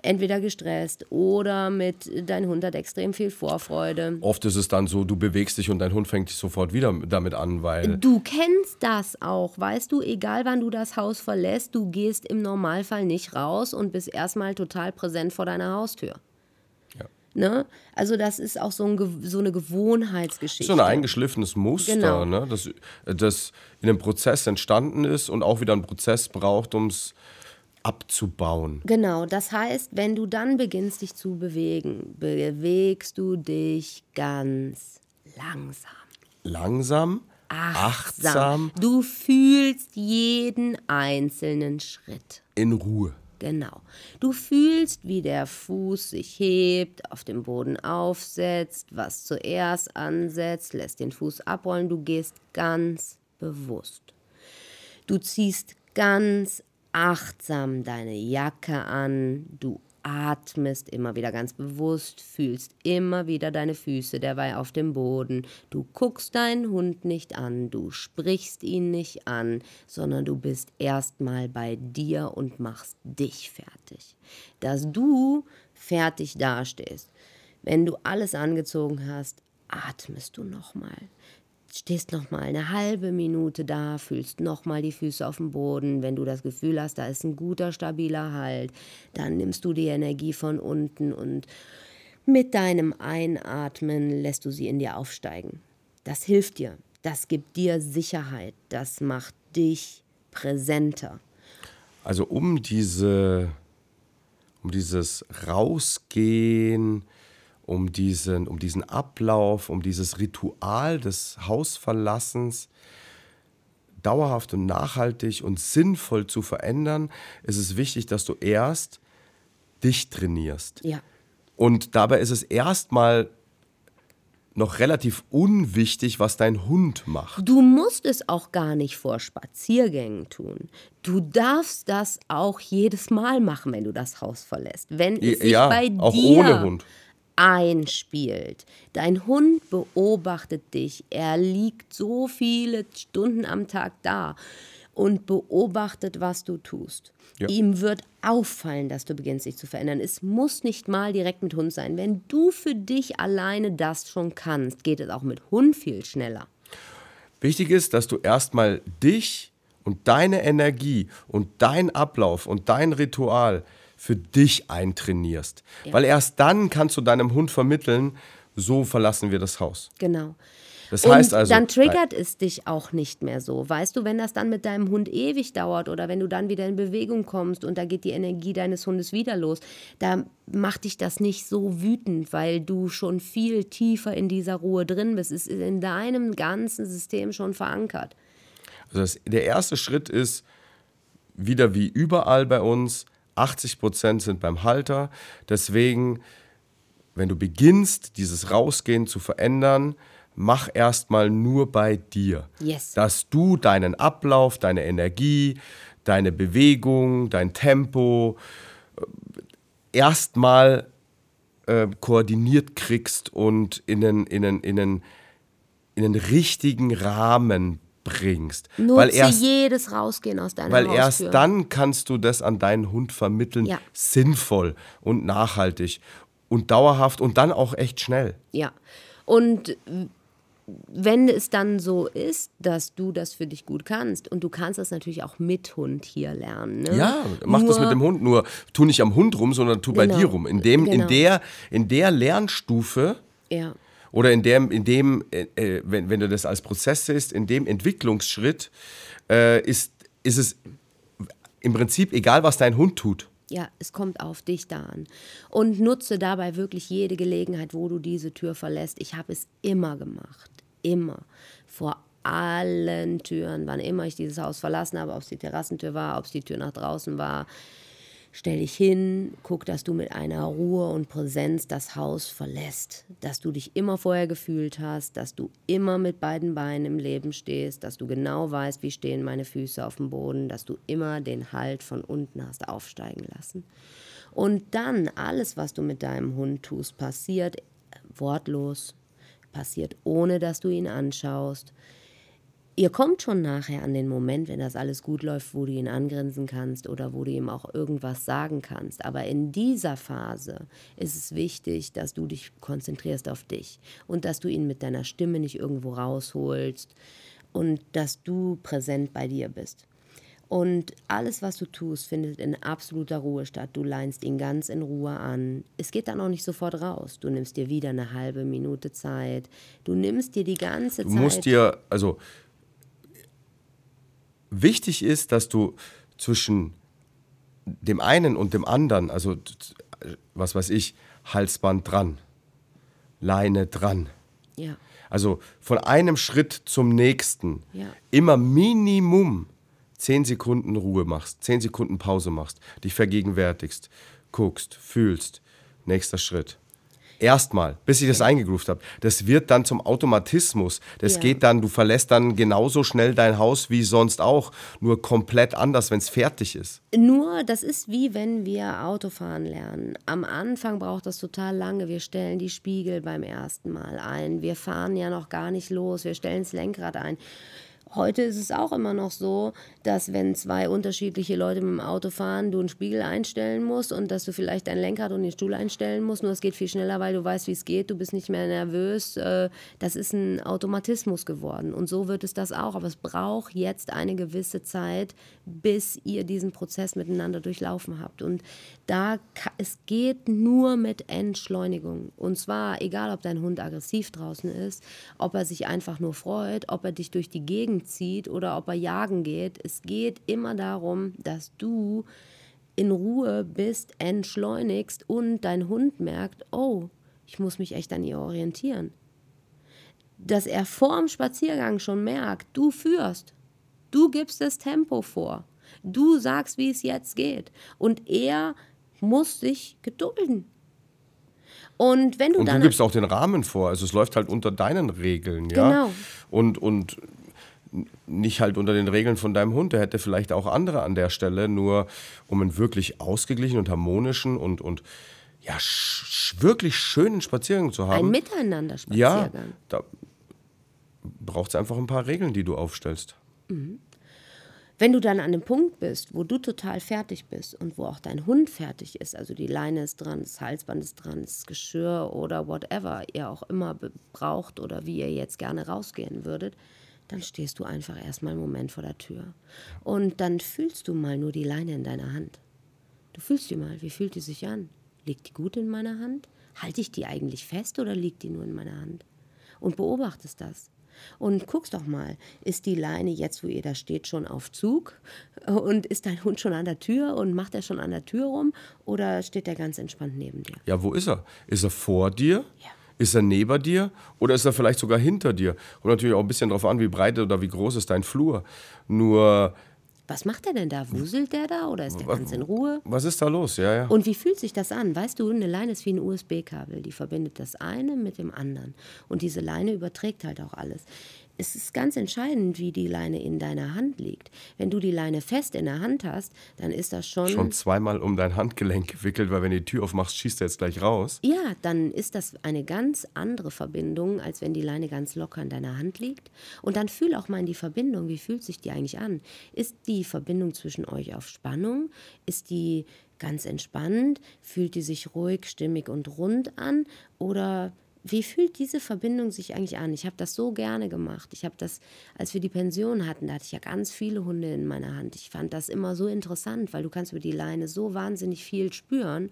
Entweder gestresst oder mit, dein Hund hat extrem viel Vorfreude. Oft ist es dann so, du bewegst dich und dein Hund fängt dich sofort wieder damit an, weil Du kennst das auch, weißt du, egal wann du das Haus verlässt, du gehst im Normalfall nicht raus und bist erstmal total präsent vor deiner Haustür. Ja. Ne? Also das ist auch so, ein, so eine Gewohnheitsgeschichte. so ein eingeschliffenes Muster, Genau. ne? das, das in einem Prozess entstanden ist und auch wieder einen Prozess braucht, um es abzubauen. Genau, das heißt, wenn du dann beginnst, dich zu bewegen, bewegst du dich ganz langsam. Langsam, achtsam, Du fühlst jeden einzelnen Schritt. in Ruhe. Genau. Du fühlst, wie der Fuß sich hebt, auf dem Boden aufsetzt, was zuerst ansetzt, lässt den Fuß abrollen. Du gehst ganz bewusst. Du ziehst ganz achtsam deine Jacke an. Du atmest immer wieder ganz bewusst, fühlst immer wieder deine Füße derweil auf dem Boden. Du guckst deinen Hund nicht an, du sprichst ihn nicht an, sondern du bist erstmal bei dir und machst dich fertig. Dass du fertig dastehst. Wenn du alles angezogen hast, atmest du nochmal. Stehst noch mal eine halbe Minute da, fühlst noch mal die Füße auf dem Boden. Wenn du das Gefühl hast, da ist ein guter, stabiler Halt, dann nimmst du die Energie von unten und mit deinem Einatmen lässt du sie in dir aufsteigen. Das hilft dir. Das gibt dir Sicherheit. Das macht dich präsenter. Also um diese, um dieses Rausgehen, um diesen, um diesen Ablauf, um dieses Ritual des Hausverlassens dauerhaft und nachhaltig und sinnvoll zu verändern, ist es wichtig, dass du erst dich trainierst. Ja. Und dabei ist es erstmal noch relativ unwichtig, was dein Hund macht. Du musst es auch gar nicht vor Spaziergängen tun. Du darfst das auch jedes Mal machen, wenn du das Haus verlässt. Wenn es sich Ja, bei auch dir ohne Hund. Einspielt. Dein Hund beobachtet dich. Er liegt so viele Stunden am Tag da und beobachtet, was du tust. Ja. Ihm wird auffallen, dass du beginnst, dich zu verändern. Es muss nicht mal direkt mit Hund sein. Wenn du für dich alleine das schon kannst, geht es auch mit Hund viel schneller. Wichtig ist, dass du erstmal dich und deine Energie und dein Ablauf und dein Ritual für dich eintrainierst. Weil erst dann kannst du deinem Hund vermitteln, so verlassen wir das Haus. Genau. Das und heißt also, dann triggert es dich auch nicht mehr so. Weißt du, wenn das dann mit deinem Hund ewig dauert oder wenn du dann wieder in Bewegung kommst und da geht die Energie deines Hundes wieder los, da macht dich das nicht so wütend, weil du schon viel tiefer in dieser Ruhe drin bist. Es ist in deinem ganzen System schon verankert. Also das, der erste Schritt ist, wieder wie überall bei uns, 80 Prozent sind beim Halter. Deswegen, wenn du beginnst, dieses Rausgehen zu verändern, mach erstmal nur bei dir. Yes. Dass du deinen Ablauf, deine Energie, deine Bewegung, dein Tempo äh, erstmal äh, koordiniert kriegst und in einen, in, einen, in, einen, in einen richtigen Rahmen bringst. Nutze weil erst, jedes Rausgehen aus deiner weil Haustür. erst dann kannst du das an deinen Hund vermitteln, Ja. sinnvoll und nachhaltig und dauerhaft und dann auch echt schnell. Ja. Und wenn es dann so ist, dass du das für dich gut kannst und du kannst das natürlich auch mit Hund hier lernen. Ne? Ja, mach das Nur- mit dem Hund. Nur tu nicht am Hund rum, sondern tu bei Genau, dir rum. In, dem, genau. in, der, in der Lernstufe Ja. Oder in dem, in dem äh, äh, wenn, wenn du das als Prozess siehst, in dem Entwicklungsschritt äh, ist, ist es im Prinzip egal, was dein Hund tut. Ja, es kommt auf dich da an. Und nutze dabei wirklich jede Gelegenheit, wo du diese Tür verlässt. Ich habe es immer gemacht. Immer. Vor allen Türen, wann immer ich dieses Haus verlassen habe, ob es die Terrassentür war, ob es die Tür nach draußen war. Stell dich hin, guck, dass du mit einer Ruhe und Präsenz das Haus verlässt. Dass du dich immer vorher gefühlt hast, dass du immer mit beiden Beinen im Leben stehst, dass du genau weißt, wie stehen meine Füße auf dem Boden, dass du immer den Halt von unten hast aufsteigen lassen. Und dann alles, was du mit deinem Hund tust, passiert wortlos, passiert ohne, dass du ihn anschaust. Ihr kommt schon nachher an den Moment, wenn das alles gut läuft, wo du ihn angrinsen kannst oder wo du ihm auch irgendwas sagen kannst. Aber in dieser Phase ist es wichtig, dass du dich konzentrierst auf dich und dass du ihn mit deiner Stimme nicht irgendwo rausholst und dass du präsent bei dir bist. Und alles, was du tust, findet in absoluter Ruhe statt. Du leinst ihn ganz in Ruhe an. Es geht dann auch nicht sofort raus. Du nimmst dir wieder eine halbe Minute Zeit. Du nimmst dir die ganze Du Zeit. musst dir, also wichtig ist, dass du zwischen dem einen und dem anderen, also was weiß ich, Halsband dran, Leine dran. ja, Also von einem Schritt zum nächsten Ja. immer Minimum 10 Sekunden Ruhe machst, 10 Sekunden Pause machst, dich vergegenwärtigst, guckst, fühlst, nächster Schritt. Erstmal, bis ich das eingegroovt habe. Das wird dann zum Automatismus. Das Ja. geht dann, du verlässt dann genauso schnell dein Haus wie sonst auch, nur komplett anders, wenn es fertig ist. Nur, das ist wie wenn wir Autofahren lernen. Am Anfang braucht das total lange. Wir stellen die Spiegel beim ersten Mal ein. Wir fahren ja noch gar nicht los. Wir stellen das Lenkrad ein. Heute ist es auch immer noch so, dass wenn zwei unterschiedliche Leute mit dem Auto fahren, du einen Spiegel einstellen musst und dass du vielleicht dein Lenkrad und den Stuhl einstellen musst. Nur es geht viel schneller, weil du weißt, wie es geht. Du bist nicht mehr nervös. Äh, Das ist ein Automatismus geworden. Und so wird es das auch. Aber es braucht jetzt eine gewisse Zeit, bis ihr diesen Prozess miteinander durchlaufen habt. Und da es geht nur mit Entschleunigung. Und zwar egal, ob dein Hund aggressiv draußen ist, ob er sich einfach nur freut, ob er dich durch die Gegend zieht oder ob er jagen geht. Es geht immer darum, dass du in Ruhe bist, entschleunigst und dein Hund merkt, oh, ich muss mich echt an ihr orientieren. Dass er vorm Spaziergang schon merkt, du führst, du gibst das Tempo vor, du sagst, wie es jetzt geht. Und er muss sich gedulden. Und wenn du Und du dann gibst auch den Rahmen vor. Also es läuft halt unter deinen Regeln, ja. Genau. Und, und nicht halt unter den Regeln von deinem Hund. Der hätte vielleicht auch andere an der Stelle, nur um einen wirklich ausgeglichenen und harmonischen und, und ja, sch wirklich schönen Spaziergang zu ein haben. Ja, Miteinander-Spaziergang. da braucht es einfach ein paar Regeln, die du aufstellst. Wenn du dann an dem Punkt bist, wo du total fertig bist und wo auch dein Hund fertig ist, also die Leine ist dran, das Halsband ist dran, das Geschirr oder whatever ihr auch immer braucht oder wie ihr jetzt gerne rausgehen würdet, dann stehst du einfach erstmal einen Moment vor der Tür. Und dann fühlst du mal nur die Leine in deiner Hand. Du fühlst die mal, wie fühlt die sich an? Liegt die gut in meiner Hand? Halte ich die eigentlich fest oder liegt die nur in meiner Hand? Und beobachtest das. Und guckst doch mal, ist die Leine jetzt, wo ihr da steht, schon auf Zug? Und ist dein Hund schon an der Tür und macht er schon an der Tür rum? Oder steht er ganz entspannt neben dir? Ja, wo ist er? Ist er vor dir? Ja. Ist er neben dir? Oder ist er vielleicht sogar hinter dir? Kommt natürlich auch ein bisschen darauf an, wie breit oder wie groß ist dein Flur. Nur, Was macht er denn da? Wuselt der da oder ist der ganz in Ruhe? was ist da los? Ja, ja. Und wie fühlt sich das an? Weißt du, eine Leine ist wie ein USB-Kabel. Die verbindet das eine mit dem anderen. Und diese Leine überträgt halt auch alles. Es ist ganz entscheidend, wie die Leine in deiner Hand liegt. Wenn du die Leine fest in der Hand hast, dann ist das schon, Schon zweimal um dein Handgelenk gewickelt, weil wenn du die Tür aufmachst, schießt er jetzt gleich raus. Ja, dann ist das eine ganz andere Verbindung, als wenn die Leine ganz locker in deiner Hand liegt. Und dann fühl auch mal in die Verbindung. Wie fühlt sich die eigentlich an? Ist die Verbindung zwischen euch auf Spannung? Ist die ganz entspannt? Fühlt die sich ruhig, stimmig und rund an? Oder wie fühlt diese Verbindung sich eigentlich an? Ich habe das so gerne gemacht. Ich habe das, als wir die Pension hatten, da hatte ich ja ganz viele Hunde in meiner Hand. Ich fand das immer so interessant, weil du kannst über die Leine so wahnsinnig viel spüren.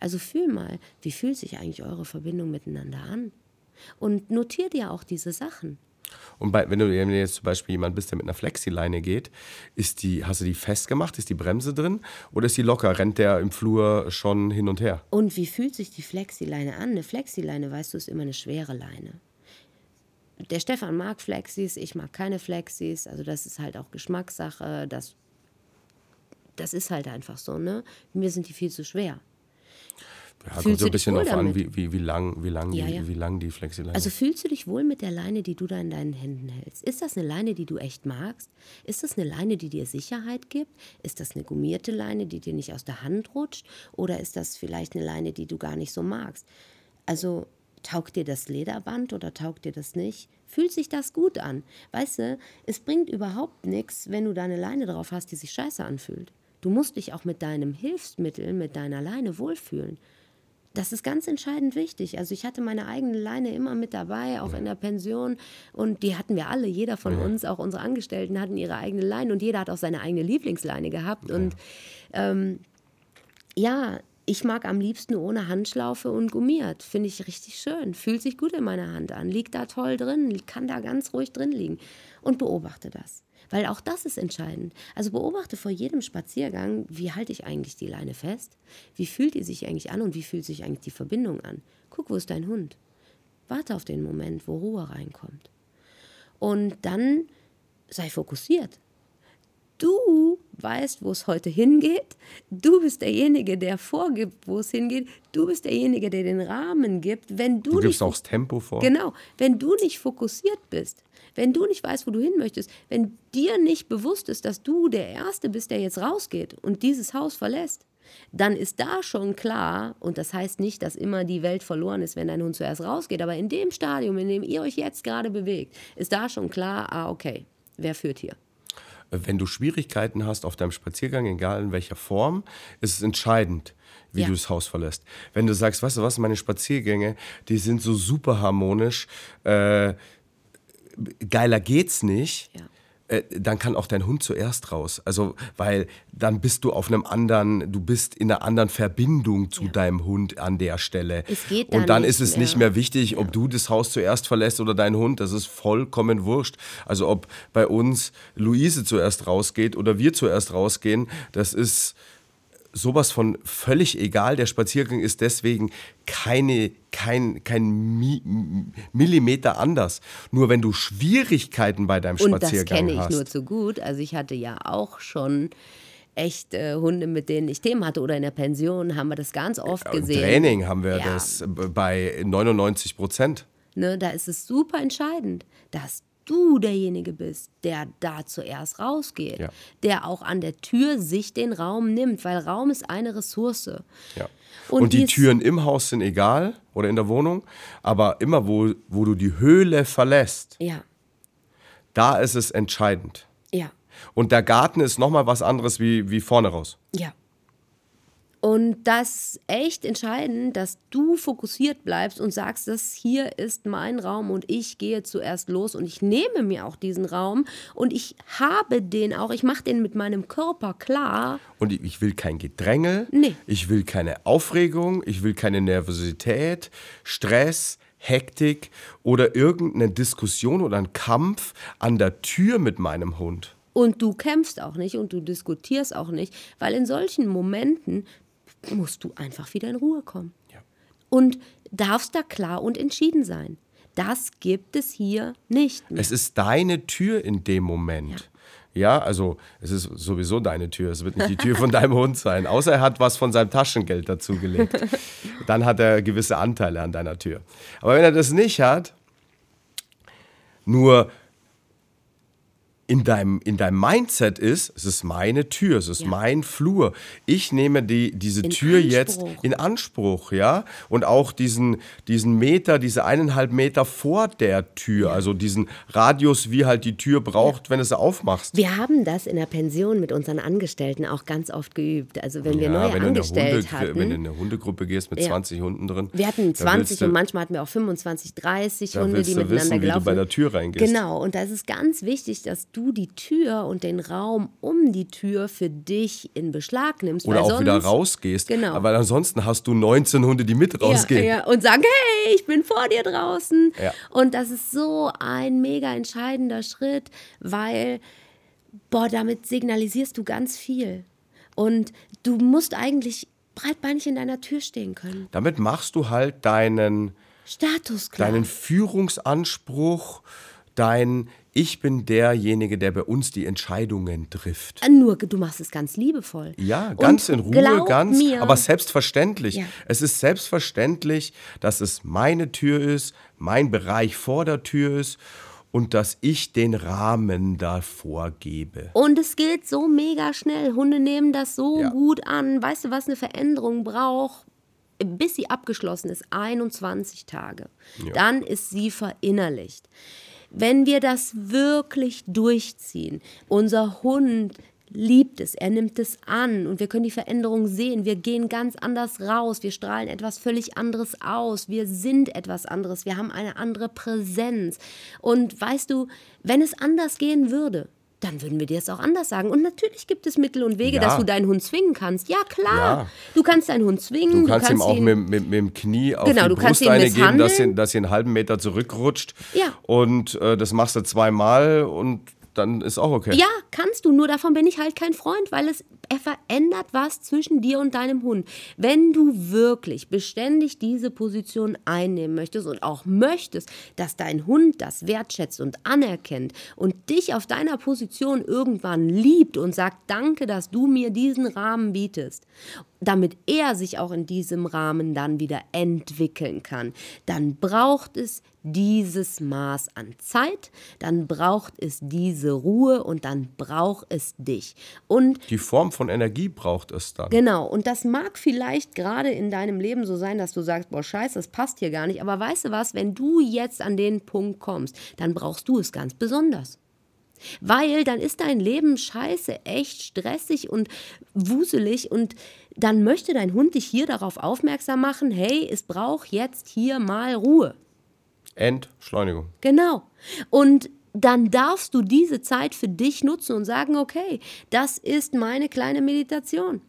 Also fühl mal, wie fühlt sich eigentlich eure Verbindung miteinander an? Und notier dir auch diese Sachen. Und bei, wenn du jetzt zum Beispiel jemand bist, der mit einer Flexileine geht, ist die, hast du die festgemacht? Ist die Bremse drin? Oder ist die locker? Rennt der im Flur schon hin und her? Und wie fühlt sich die Flexileine an? Eine Flexileine, weißt du, ist immer eine schwere Leine. Der Stefan mag Flexis, ich mag keine Flexis. Also das ist halt auch Geschmackssache. Das, das ist halt einfach so, ne? Mir sind die viel zu schwer. Ja, kommt so ein bisschen darauf an, wie, wie, wie lang, wie lang, Ja, die, ja. wie lang die Flexileine Also fühlst du dich wohl mit der Leine, die du da in deinen Händen hältst? Ist das eine Leine, die du echt magst? Ist das eine Leine, die dir Sicherheit gibt? Ist das eine gummierte Leine, die dir nicht aus der Hand rutscht? Oder ist das vielleicht eine Leine, die du gar nicht so magst? Also taugt dir das Lederband oder taugt dir das nicht? Fühlt sich das gut an? Weißt du, es bringt überhaupt nichts, wenn du da eine Leine drauf hast, die sich scheiße anfühlt. Du musst dich auch mit deinem Hilfsmittel, mit deiner Leine wohlfühlen. Das ist ganz entscheidend wichtig. Also ich hatte meine eigene Leine immer mit dabei, auch in der Pension. Und die hatten wir alle, jeder von uns, auch unsere Angestellten hatten ihre eigene Leine und jeder hat auch seine eigene Lieblingsleine gehabt. Und ähm, ja, ich mag am liebsten ohne Handschlaufe und gummiert. Finde ich richtig schön. Fühlt sich gut in meiner Hand an. Liegt da toll drin. Kann da ganz ruhig drin liegen. Und beobachte das. Weil auch das ist entscheidend. Also beobachte vor jedem Spaziergang, wie halte ich eigentlich die Leine fest? Wie fühlt die sich eigentlich an und wie fühlt sich eigentlich die Verbindung an? Guck, wo ist dein Hund? Warte auf den Moment, wo Ruhe reinkommt. Und dann sei fokussiert. Du weißt, wo es heute hingeht. Du bist derjenige, der vorgibt, wo es hingeht. Du bist derjenige, der den Rahmen gibt. Wenn du, Du nicht gibst auch das Tempo vor. Genau, wenn du nicht fokussiert bist, wenn du nicht weißt, wo du hin möchtest, wenn dir nicht bewusst ist, dass du der Erste bist, der jetzt rausgeht und dieses Haus verlässt, dann ist da schon klar, und das heißt nicht, dass immer die Welt verloren ist, wenn dein Hund zuerst rausgeht, aber in dem Stadium, in dem ihr euch jetzt gerade bewegt, ist da schon klar, ah, okay, wer führt hier? Wenn du Schwierigkeiten hast auf deinem Spaziergang, egal in welcher Form, ist es entscheidend, wie Ja. du das Haus verlässt. Wenn du sagst, weißt du was, meine Spaziergänge, die sind so super harmonisch, äh, geiler geht's nicht. Ja. Äh, dann kann auch dein Hund zuerst raus. Also, weil dann bist du auf einem anderen, du bist in einer anderen Verbindung zu Ja. deinem Hund an der Stelle. Es geht da Und dann ist es mehr. nicht mehr wichtig, ob du das Haus zuerst verlässt oder dein Hund. Das ist vollkommen wurscht. Also, ob bei uns Luise zuerst rausgeht oder wir zuerst rausgehen, das ist sowas von völlig egal. Der Spaziergang ist deswegen keine, kein, kein Mi Millimeter anders. Nur wenn du Schwierigkeiten bei deinem Und das Spaziergang kenne ich hast. nur zu gut. Also ich hatte ja auch schon echt äh, Hunde, mit denen ich Themen hatte oder in der Pension haben wir das ganz oft Im gesehen. Training haben wir Ja. das bei 99 Prozent. Ne, da ist es super entscheidend, dass du derjenige bist, der da zuerst rausgeht, Ja. der auch an der Tür sich den Raum nimmt, weil Raum ist eine Ressource. Ja. Und Und, die Türen im Haus sind egal oder in der Wohnung, aber immer wo, wo du die Höhle verlässt, Ja, da ist es entscheidend. ja, Und der Garten ist nochmal was anderes wie, wie vorne raus. ja. Und das ist echt entscheidend, dass du fokussiert bleibst und sagst, das hier ist mein Raum und ich gehe zuerst los und ich nehme mir auch diesen Raum und ich habe den auch, ich mache den mit meinem Körper klar. Und ich- will kein Gedränge, Nee. ich will keine Aufregung, ich will keine Nervosität, Stress, Hektik oder irgendeine Diskussion oder ein Kampf an der Tür mit meinem Hund. Und du kämpfst auch nicht und du diskutierst auch nicht, weil in solchen Momenten musst du einfach wieder in Ruhe kommen. Ja. Und darfst da klar und entschieden sein. Das gibt es hier nicht mehr. Es ist deine Tür in dem Moment. Ja. also es ist sowieso deine Tür. Es wird nicht die Tür von deinem Hund sein. Außer er hat was von seinem Taschengeld dazugelegt. Dann hat er gewisse Anteile an deiner Tür. Aber wenn er das nicht hat, nur in deinem, in deinem Mindset ist, es ist meine Tür, es ist Ja. mein Flur. Ich nehme die, diese In Tür jetzt Anspruch. in Anspruch, ja. Und auch diesen, diesen Meter, diese eineinhalb Meter vor der Tür, also diesen Radius, wie halt die Tür braucht, wenn du sie aufmachst. Wir haben das in der Pension mit unseren Angestellten auch ganz oft geübt. Also wenn wir neue wenn, angestellt Hunde, wenn du in hatten. eine Hundegruppe gehst mit Ja. 20 Hunden drin. Wir hatten da 20 willst du- und manchmal hatten wir auch 25, 30 Da Hunde, die miteinander wissen, wie du gelaufen bei der Tür reingehst. Genau, und da ist es ganz wichtig, dass du die Tür und den Raum um die Tür für dich in Beschlag nimmst. Oder auch sonst, wieder rausgehst. Genau. Weil ansonsten hast du 19 Hunde, die mit rausgehen. Ja, ja, und sagen, hey, ich bin vor dir draußen. Ja. Und das ist so ein mega entscheidender Schritt, weil, boah, damit signalisierst du ganz viel. Und du musst eigentlich breitbeinig in deiner Tür stehen können. Damit machst du halt deinen, Status klar. deinen Führungsanspruch, dein ich bin derjenige, der bei uns die Entscheidungen trifft. Äh, Nur du machst es ganz liebevoll. Ja, ganz Und in Ruhe, ganz, mir, aber selbstverständlich. Ja. Es ist selbstverständlich, dass es meine Tür ist, mein Bereich vor der Tür ist und dass ich den Rahmen da vorgebe. Und es geht so mega schnell. Hunde nehmen das so Ja. gut an. Weißt du, was eine Veränderung braucht? Bis sie abgeschlossen ist, 21 Tage. Dann ist sie verinnerlicht. Wenn wir das wirklich durchziehen, unser Hund liebt es, er nimmt es an und wir können die Veränderung sehen. Wir gehen ganz anders raus, wir strahlen etwas völlig anderes aus, wir sind etwas anderes, wir haben eine andere Präsenz. Und weißt du, wenn es anders gehen würde, dann würden wir dir es auch anders sagen. Und natürlich gibt es Mittel und Wege, Ja. dass du deinen Hund zwingen kannst. Ja, klar. Ja. Du kannst deinen Hund zwingen. Du kannst, ihm auch ihn, mit, mit, mit dem Knie auf Genau, die du kannst Brust eine geben, dass misshandeln. sie, dass sie einen halben Meter zurückrutscht. Ja. Und äh, das machst du zweimal und dann ist auch okay. Ja, kannst du, nur davon bin ich halt kein Freund, weil es er verändert was zwischen dir und deinem Hund. Wenn du wirklich beständig diese Position einnehmen möchtest und auch möchtest, dass dein Hund das wertschätzt und anerkennt und dich auf deiner Position irgendwann liebt und sagt, danke, dass du mir diesen Rahmen bietest, damit er sich auch in diesem Rahmen dann wieder entwickeln kann, dann braucht es dieses Maß an Zeit, dann braucht es diese Ruhe und dann braucht es dich. Und Die Form von Energie braucht es dann. Genau, und das mag vielleicht gerade in deinem Leben so sein, dass du sagst, boah, scheiße, das passt hier gar nicht. Aber weißt du was, wenn du jetzt an den Punkt kommst, dann brauchst du es ganz besonders. Weil dann ist dein Leben scheiße, echt stressig und wuselig und dann möchte dein Hund dich hier darauf aufmerksam machen, hey, es braucht jetzt hier mal Ruhe. Entschleunigung. Genau. Und dann darfst du diese Zeit für dich nutzen und sagen, okay, das ist meine kleine Meditation,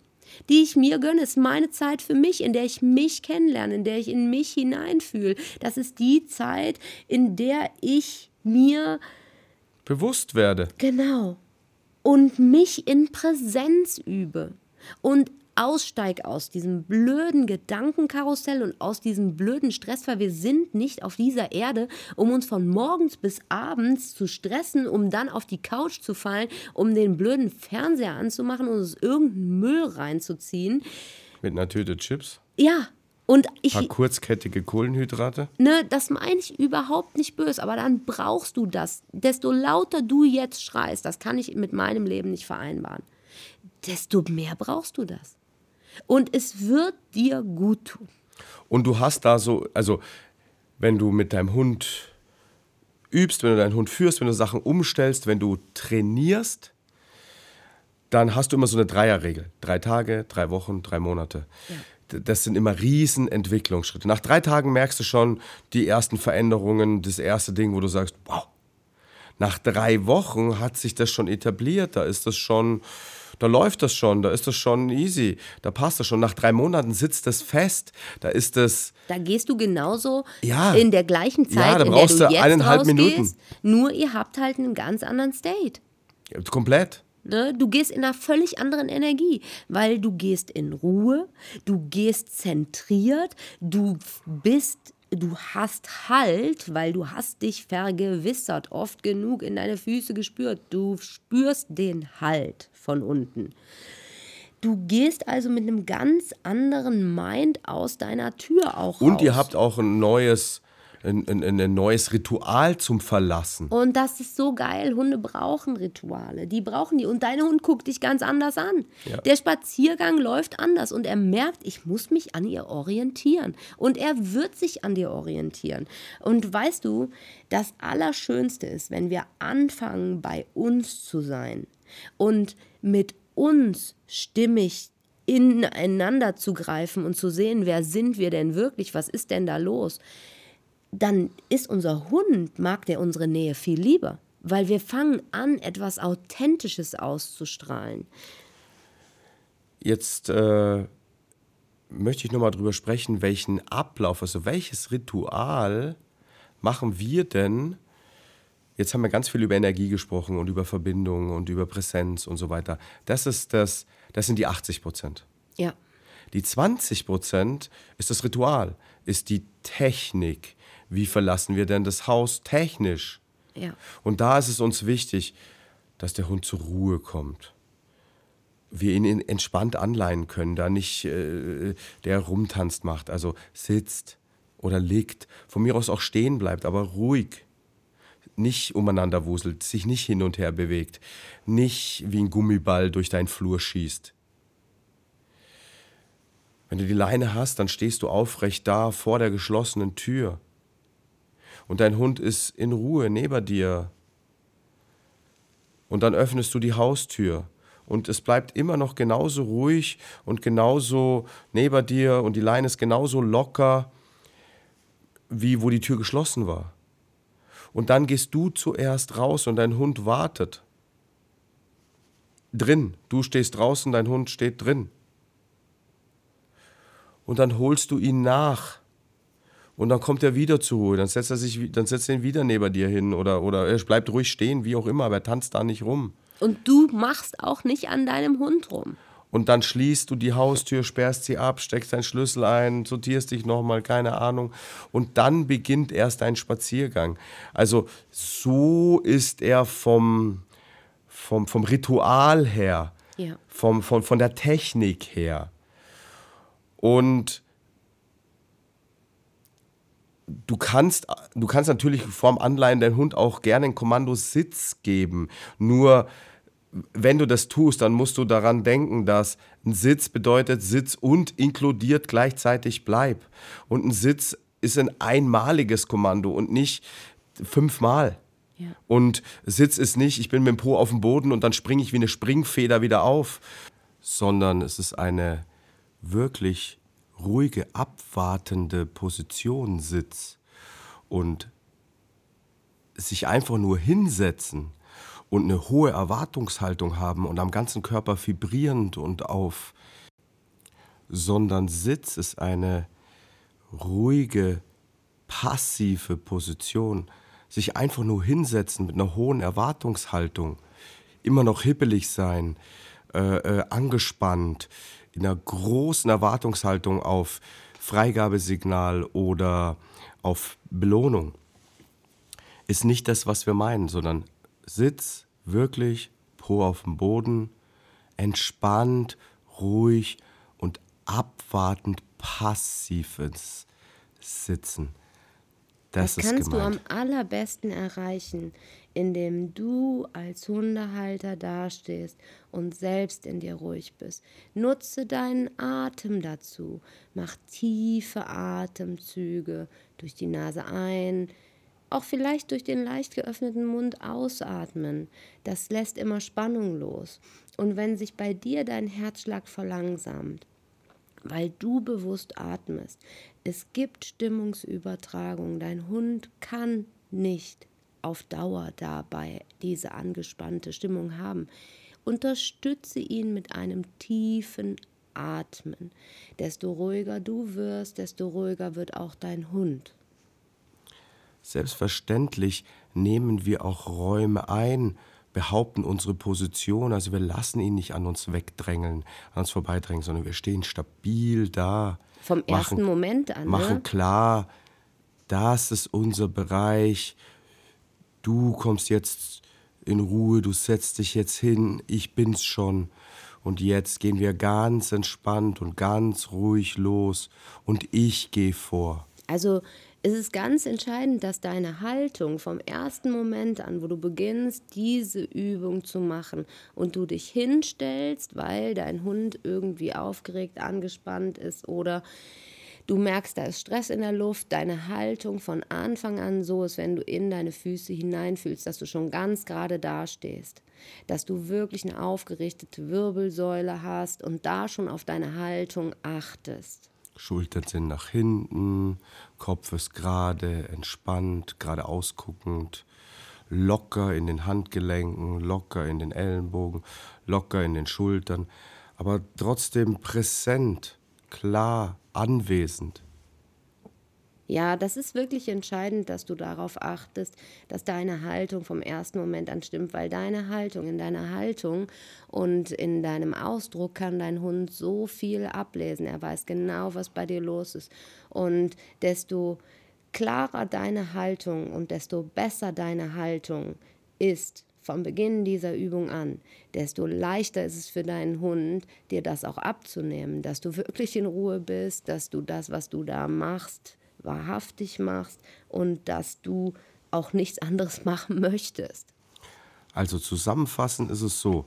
die ich mir gönne. Es ist meine Zeit für mich, in der ich mich kennenlerne, in der ich in mich hineinfühle. Das ist die Zeit, in der ich mir Bewusst werde. Genau. Und mich in Präsenz übe. Und aussteig aus diesem blöden Gedankenkarussell und aus diesem blöden Stress, weil wir sind nicht auf dieser Erde, um uns von morgens bis abends zu stressen, um dann auf die Couch zu fallen, um den blöden Fernseher anzumachen und uns irgendeinen Müll reinzuziehen. Mit einer Tüte Chips. Ja, und ich, Ein paar kurzkettige Kohlenhydrate. ne, das meine ich überhaupt nicht böse, aber dann brauchst du das. Desto lauter du jetzt schreist, das kann ich mit meinem Leben nicht vereinbaren, desto mehr brauchst du das. Und es wird dir gut tun. Und du hast da so, also wenn du mit deinem Hund übst, wenn du deinen Hund führst, wenn du Sachen umstellst, wenn du trainierst, dann hast du immer so eine Dreierregel. Drei Tage, drei Wochen, drei Monate. D- Das sind immer riesen Entwicklungsschritte. Nach drei Tagen merkst du schon die ersten Veränderungen, das erste Ding, wo du sagst, wow. Nach drei Wochen hat sich das schon etabliert, da ist das schon, da läuft das schon, da ist das schon easy, da passt das schon. Nach drei Monaten sitzt das fest, da ist das, Da gehst du genauso Ja. in der gleichen Ja, Zeit, da in der brauchst du du jetzt eineinhalb Minuten. nur ihr habt halt einen ganz anderen State. komplett. Ne? Du gehst in einer völlig anderen Energie, weil du gehst in Ruhe, du gehst zentriert, du bist, du hast Halt, weil du hast dich vergewissert, oft genug in deine Füße gespürt. Du spürst den Halt von unten. Du gehst also mit einem ganz anderen Mind aus deiner Tür auch Und raus. ihr habt auch ein neues, ein, ein, ein neues Ritual zum Verlassen. Und das ist so geil. Hunde brauchen Rituale. Die brauchen die. Und dein Hund guckt dich ganz anders an. Ja. Der Spaziergang läuft anders und er merkt, ich muss mich an ihr orientieren. Und er wird sich an dir orientieren. Und weißt du, das Allerschönste ist, wenn wir anfangen, bei uns zu sein und mit uns stimmig ineinander zu greifen und zu sehen, wer sind wir denn wirklich, was ist denn da los, dann ist unser Hund, mag der unsere Nähe viel lieber, weil wir fangen an, etwas Authentisches auszustrahlen. Jetzt äh, möchte ich nochmal drüber sprechen, welchen Ablauf, also welches Ritual machen wir denn? Jetzt haben wir ganz viel über Energie gesprochen und über Verbindung und über Präsenz und so weiter. Das ist das, das sind die 80 Prozent. Ja. Die 20 Prozent ist das Ritual, ist die Technik. Wie verlassen wir denn das Haus technisch? Ja. Und da ist es uns wichtig, dass der Hund zur Ruhe kommt. Wir ihn entspannt anleihen können, da nicht äh, der rumtanzt macht, also sitzt oder liegt, von mir aus auch stehen bleibt, aber ruhig nicht umeinander wuselt, sich nicht hin und her bewegt, nicht wie ein Gummiball durch deinen Flur schießt. Wenn du die Leine hast, dann stehst du aufrecht da vor der geschlossenen Tür. Und dein Hund ist in Ruhe neben dir. Und dann öffnest du die Haustür. Und es bleibt immer noch genauso ruhig und genauso neben dir. Und die Leine ist genauso locker, wie wo die Tür geschlossen war. Und dann gehst du zuerst raus und dein Hund wartet. Drin. Du stehst draußen, dein Hund steht drin. Und dann holst du ihn nach. Und dann kommt er wieder Ruhe. Dann setzt er sich, dann setzt er ihn wieder neben dir hin oder, oder er bleibt ruhig stehen, wie auch immer, aber er tanzt da nicht rum. Und du machst auch nicht an deinem Hund rum und dann schließt du die Haustür, sperrst sie ab, steckst deinen Schlüssel ein, sortierst dich nochmal, keine Ahnung. Und dann beginnt erst dein Spaziergang. Also so ist er vom, vom, vom Ritual her, ja. vom, von, von der Technik her. Und du kannst, du kannst natürlich vorm Anleihen deinen Hund auch gerne ein Kommando Sitz geben. Nur wenn du das tust, dann musst du daran denken, dass ein Sitz bedeutet Sitz und inkludiert gleichzeitig bleib. Und ein Sitz ist ein einmaliges Kommando und nicht fünfmal. Ja. Und Sitz ist nicht, ich bin mit dem Po auf dem Boden und dann springe ich wie eine Springfeder wieder auf, sondern es ist eine wirklich ruhige, abwartende Position Sitz. Und sich einfach nur hinsetzen und eine hohe Erwartungshaltung haben und am ganzen Körper vibrierend und auf, sondern Sitz ist eine ruhige, passive Position, sich einfach nur hinsetzen mit einer hohen Erwartungshaltung, immer noch hippelig sein, äh, äh, angespannt, in einer großen Erwartungshaltung auf Freigabesignal oder auf Belohnung, ist nicht das, was wir meinen, sondern Sitz, wirklich, Po auf dem Boden, entspannt, ruhig und abwartend passives Sitzen. Das, das kannst gemeint. du am allerbesten erreichen, indem du als Hundehalter dastehst und selbst in dir ruhig bist. Nutze deinen Atem dazu. Mach tiefe Atemzüge durch die Nase ein, auch vielleicht durch den leicht geöffneten Mund ausatmen. Das lässt immer Spannung los. Und wenn sich bei dir dein Herzschlag verlangsamt, weil du bewusst atmest, es gibt Stimmungsübertragung. Dein Hund kann nicht auf Dauer dabei diese angespannte Stimmung haben. Unterstütze ihn mit einem tiefen Atmen. Desto ruhiger du wirst, desto ruhiger wird auch dein Hund. Selbstverständlich nehmen wir auch Räume ein, behaupten unsere Position, also wir lassen ihn nicht an uns wegdrängeln, an uns vorbeidrängen, sondern wir stehen stabil da. Vom machen, ersten Moment an. Machen ne? klar, das ist unser Bereich. Du kommst jetzt in Ruhe, du setzt dich jetzt hin, ich bin's schon. Und jetzt gehen wir ganz entspannt und ganz ruhig los und ich gehe vor. Also es ist ganz entscheidend, dass deine Haltung vom ersten Moment an, wo du beginnst, diese Übung zu machen und du dich hinstellst, weil dein Hund irgendwie aufgeregt, angespannt ist oder du merkst, da ist Stress in der Luft, deine Haltung von Anfang an so ist, wenn du in deine Füße hineinfühlst, dass du schon ganz gerade dastehst, dass du wirklich eine aufgerichtete Wirbelsäule hast und da schon auf deine Haltung achtest. Schultern sind nach hinten, Kopf ist gerade, entspannt, gerade ausguckend, locker in den Handgelenken, locker in den Ellenbogen, locker in den Schultern, aber trotzdem präsent, klar, anwesend. Ja, das ist wirklich entscheidend, dass du darauf achtest, dass deine Haltung vom ersten Moment an stimmt, weil deine Haltung, in deiner Haltung und in deinem Ausdruck kann dein Hund so viel ablesen. Er weiß genau, was bei dir los ist. Und desto klarer deine Haltung und desto besser deine Haltung ist vom Beginn dieser Übung an, desto leichter ist es für deinen Hund, dir das auch abzunehmen, dass du wirklich in Ruhe bist, dass du das, was du da machst, wahrhaftig machst und dass du auch nichts anderes machen möchtest. Also zusammenfassend ist es so,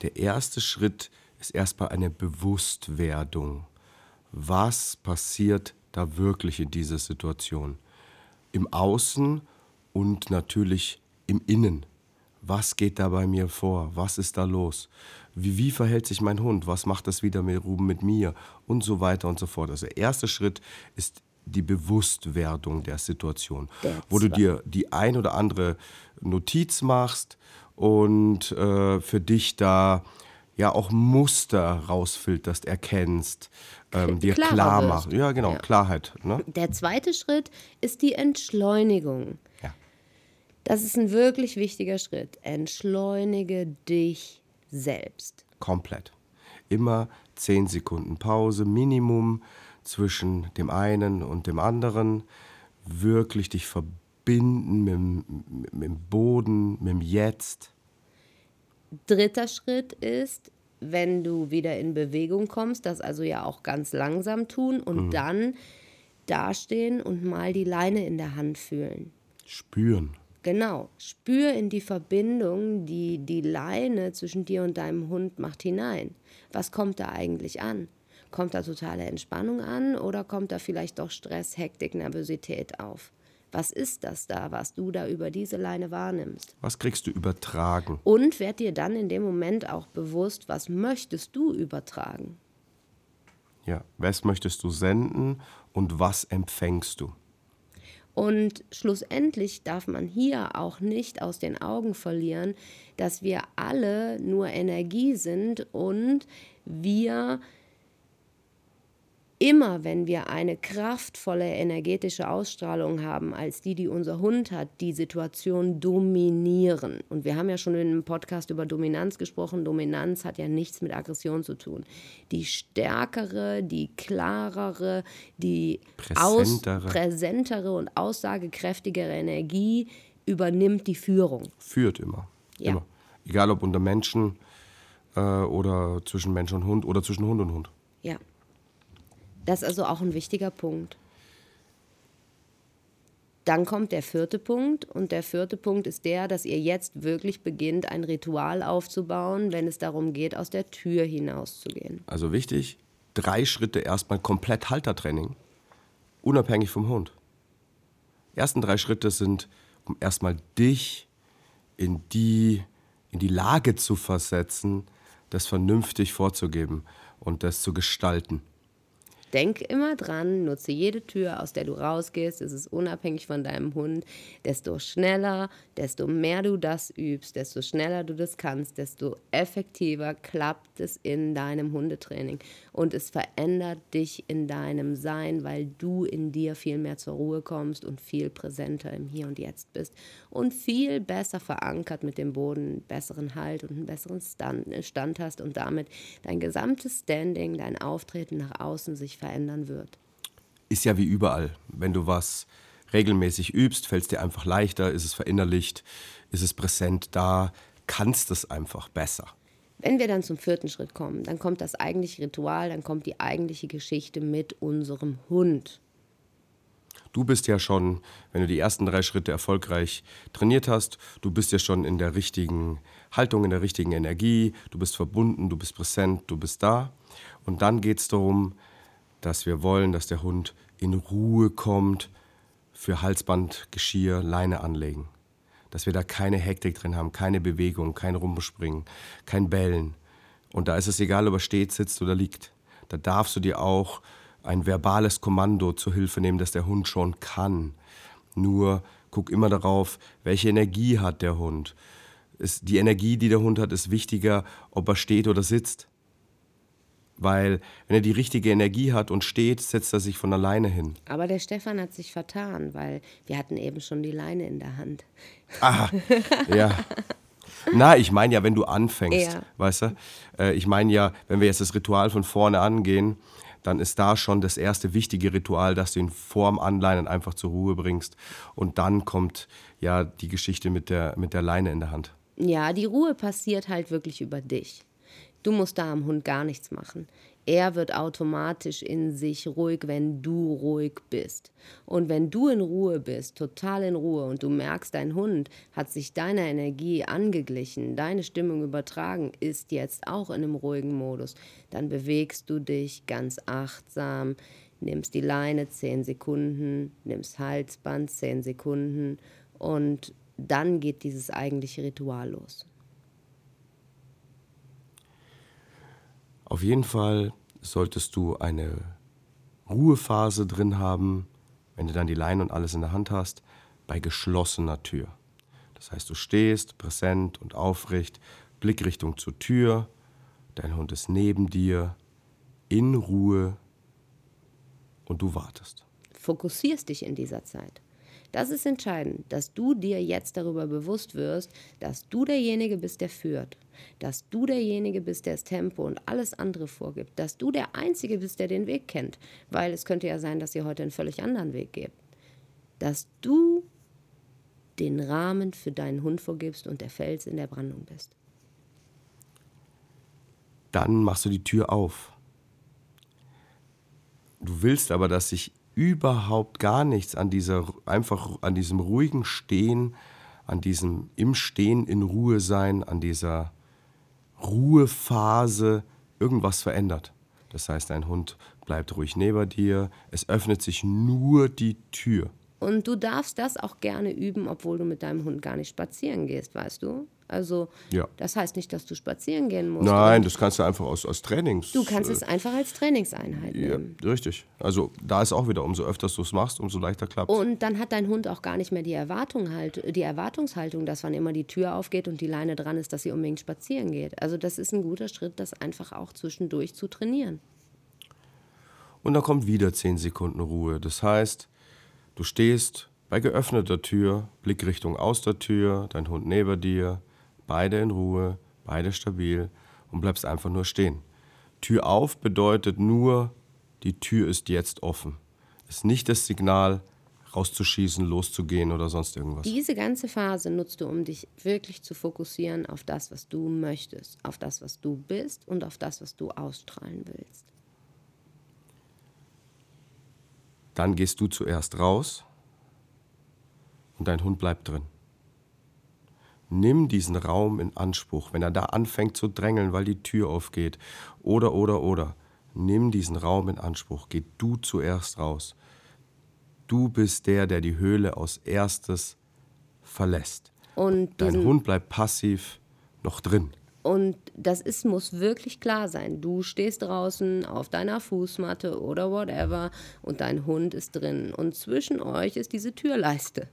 der erste Schritt ist erstmal eine Bewusstwerdung. Was passiert da wirklich in dieser Situation? Im Außen und natürlich im Innen. Was geht da bei mir vor? Was ist da los? Wie, wie verhält sich mein Hund? Was macht das wieder mit Ruben mit mir? Und so weiter und so fort. Also der erste Schritt ist die Bewusstwerdung der Situation, Der wo du dir die ein oder andere Notiz machst und äh, für dich da ja auch Muster rausfilterst, erkennst, ähm, dir klarer klar machst. Ja, genau, Ja. Klarheit. Ne? Der zweite Schritt ist die Entschleunigung. Das ist ein wirklich wichtiger Schritt. Entschleunige dich selbst. Komplett. Immer 10 Sekunden Pause, Minimum zwischen dem einen und dem anderen. Wirklich dich verbinden mit, mit dem Boden, mit dem Jetzt. Dritter Schritt ist, wenn du wieder in Bewegung kommst, das also ja auch ganz langsam tun und dann dastehen und mal die Leine in der Hand fühlen. Spüren. Genau, spür in die Verbindung, die die Leine zwischen dir und deinem Hund macht hinein. Was kommt da eigentlich an? Kommt da totale Entspannung an oder kommt da vielleicht doch Stress, Hektik, Nervosität auf? Was ist das da, was du da über diese Leine wahrnimmst? Was kriegst du übertragen? Und werd dir dann in dem Moment auch bewusst, was möchtest du übertragen? Ja, was möchtest du senden und was empfängst du? Und schlussendlich darf man hier auch nicht aus den Augen verlieren, dass wir alle nur Energie sind und wir immer, wenn wir eine kraftvolle energetische Ausstrahlung haben, als die, die unser Hund hat, die Situation dominieren. Und wir haben ja schon in einem Podcast über Dominanz gesprochen. Dominanz hat ja nichts mit Aggression zu tun. Die stärkere, die klarere, die Präsentere. präsentere und aussagekräftigere Energie übernimmt die Führung. Führt immer. Ja. Immer. Egal ob unter Menschen äh, oder zwischen Mensch und Hund oder zwischen Hund und Hund. Ja. Das ist also auch ein wichtiger Punkt. Dann kommt der vierte Punkt und der vierte Punkt ist der, dass ihr jetzt wirklich beginnt, ein Ritual aufzubauen, wenn es darum geht, aus der Tür hinauszugehen. Also wichtig, drei Schritte erstmal komplett Haltertraining, unabhängig vom Hund. Die ersten drei Schritte sind, um erstmal dich in die, in die Lage zu versetzen, das vernünftig vorzugeben und das zu gestalten. Denk immer dran, nutze jede Tür, aus der du rausgehst, es ist unabhängig von deinem Hund. Desto schneller, desto mehr du das übst, desto schneller du das kannst, desto effektiver klappt es in deinem Hundetraining. Und es verändert dich in deinem Sein, weil du in dir viel mehr zur Ruhe kommst und viel präsenter im Hier und Jetzt bist und viel besser verankert mit dem Boden, einen besseren Halt und einen besseren Stand, Stand hast und damit dein gesamtes Standing, dein Auftreten nach außen sich verändern wird. Ist ja wie überall. Wenn du was regelmäßig übst, fällt es dir einfach leichter, ist es verinnerlicht, ist es präsent da, kannst es einfach besser. Wenn wir dann zum vierten Schritt kommen, dann kommt das eigentliche Ritual, dann kommt die eigentliche Geschichte mit unserem Hund. Du bist ja schon, wenn du die ersten drei Schritte erfolgreich trainiert hast, du bist ja schon in der richtigen Haltung, in der richtigen Energie, du bist verbunden, du bist präsent, du bist da. Und dann geht es darum, dass wir wollen, dass der Hund in Ruhe kommt, für Halsband, Geschirr, Leine anlegen. Dass wir da keine Hektik drin haben, keine Bewegung, kein Rumspringen, kein Bellen. Und da ist es egal, ob er steht, sitzt oder liegt. Da darfst du dir auch ein verbales Kommando zur Hilfe nehmen, das der Hund schon kann. Nur guck immer darauf, welche Energie hat der Hund. Ist, die Energie, die der Hund hat, ist wichtiger, ob er steht oder sitzt. Weil wenn er die richtige Energie hat und steht, setzt er sich von alleine hin. Aber der Stefan hat sich vertan, weil wir hatten eben schon die Leine in der Hand. Ah, ja. Na, ich meine ja, wenn du anfängst, Ja. weißt du? Äh, ich meine ja, wenn wir jetzt das Ritual von vorne angehen, dann ist da schon das erste wichtige Ritual, dass du ihn vorm Anleinen einfach zur Ruhe bringst. Und dann kommt ja die Geschichte mit der, mit der Leine in der Hand. Ja, die Ruhe passiert halt wirklich über dich. Du musst da am Hund gar nichts machen. Er wird automatisch in sich ruhig, wenn du ruhig bist. Und wenn du in Ruhe bist, total in Ruhe, und du merkst, dein Hund hat sich deiner Energie angeglichen, deine Stimmung übertragen, ist jetzt auch in einem ruhigen Modus, dann bewegst du dich ganz achtsam, nimmst die Leine 10 Sekunden, nimmst Halsband 10 Sekunden und dann geht dieses eigentliche Ritual los. Auf jeden Fall solltest du eine Ruhephase drin haben, wenn du dann die Leine und alles in der Hand hast, bei geschlossener Tür. Das heißt, du stehst präsent und aufrecht, Blickrichtung zur Tür, dein Hund ist neben dir, in Ruhe und du wartest. Fokussierst dich in dieser Zeit. Das ist entscheidend, dass du dir jetzt darüber bewusst wirst, dass du derjenige bist, der führt, dass du derjenige bist, der das Tempo und alles andere vorgibt, dass du der Einzige bist, der den Weg kennt, weil es könnte ja sein, dass ihr heute einen völlig anderen Weg gebt. Dass du den Rahmen für deinen Hund vorgibst und der Fels in der Brandung bist. Dann machst du die Tür auf. Du willst aber, dass sich überhaupt gar nichts an dieser, einfach an diesem ruhigen Stehen, an diesem im Stehen in Ruhe sein, an dieser Ruhephase irgendwas verändert. Das heißt, dein Hund bleibt ruhig neben dir, es öffnet sich nur die Tür. Und du darfst das auch gerne üben, obwohl du mit deinem Hund gar nicht spazieren gehst, weißt du? Also, Ja. das heißt nicht, dass du spazieren gehen musst. Nein, das kannst du einfach aus, aus Trainings. Du kannst äh, es einfach als Trainingseinheit Ja, nehmen. richtig. Also da ist auch wieder, umso öfter du es machst, umso leichter klappt Und dann hat dein Hund auch gar nicht mehr die, Erwartung halt, die Erwartungshaltung, dass wann immer die Tür aufgeht und die Leine dran ist, dass sie unbedingt spazieren geht. Also das ist ein guter Schritt, das einfach auch zwischendurch zu trainieren. Und dann kommt wieder 10 Sekunden Ruhe. Das heißt, du stehst bei geöffneter Tür, Blickrichtung aus der Tür, dein Hund neben dir, beide in Ruhe, beide stabil und bleibst einfach nur stehen. Tür auf bedeutet nur, die Tür ist jetzt offen. Ist nicht das Signal, rauszuschießen, loszugehen oder sonst irgendwas. Diese ganze Phase nutzt du, um dich wirklich zu fokussieren auf das, was du möchtest, auf das, was du bist und auf das, was du ausstrahlen willst. Dann gehst du zuerst raus und dein Hund bleibt drin. Nimm diesen Raum in Anspruch, wenn er da anfängt zu drängeln, weil die Tür aufgeht. Oder, oder, oder. Nimm diesen Raum in Anspruch. Geh du zuerst raus. Du bist der, der die Höhle als erstes verlässt. Und Dein Hund bleibt passiv noch drin. Und das ist, muss wirklich klar sein. Du stehst draußen auf deiner Fußmatte oder whatever und dein Hund ist drin. Und zwischen euch ist diese Türleiste.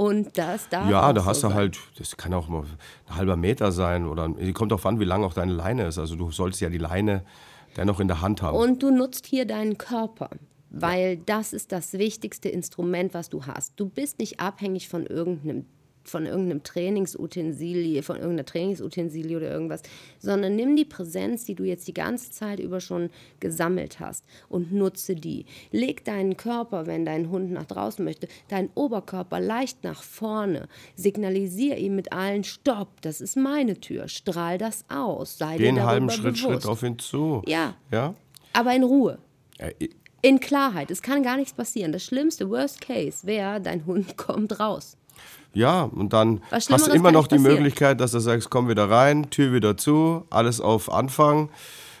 Und das darf Ja, da so hast du sein. halt, das kann auch mal ein halber Meter sein oder kommt auch an, wie lang auch deine Leine ist. Also du solltest ja die Leine dennoch in der Hand haben. Und du nutzt hier deinen Körper, weil das ist das wichtigste Instrument, was du hast. Du bist nicht abhängig von irgendeinem von irgendeinem Trainingsutensilie, von irgendeiner Trainingsutensilie oder irgendwas, sondern nimm die Präsenz, die du jetzt die ganze Zeit über schon gesammelt hast und nutze die. Leg deinen Körper, wenn dein Hund nach draußen möchte, deinen Oberkörper leicht nach vorne. Signalisier ihm mit allen Stopp, das ist meine Tür. Strahl das aus. Sei Geh einen halben Schritt, bewusst. Schritt auf ihn zu. Ja. Ja? Aber in Ruhe. Äh, In Klarheit, es kann gar nichts passieren. Das schlimmste, Worst Case, wäre, dein Hund kommt raus. Ja, und dann hast du immer noch die passieren. Möglichkeit, dass du sagst, komm wieder rein, Tür wieder zu, alles auf Anfang,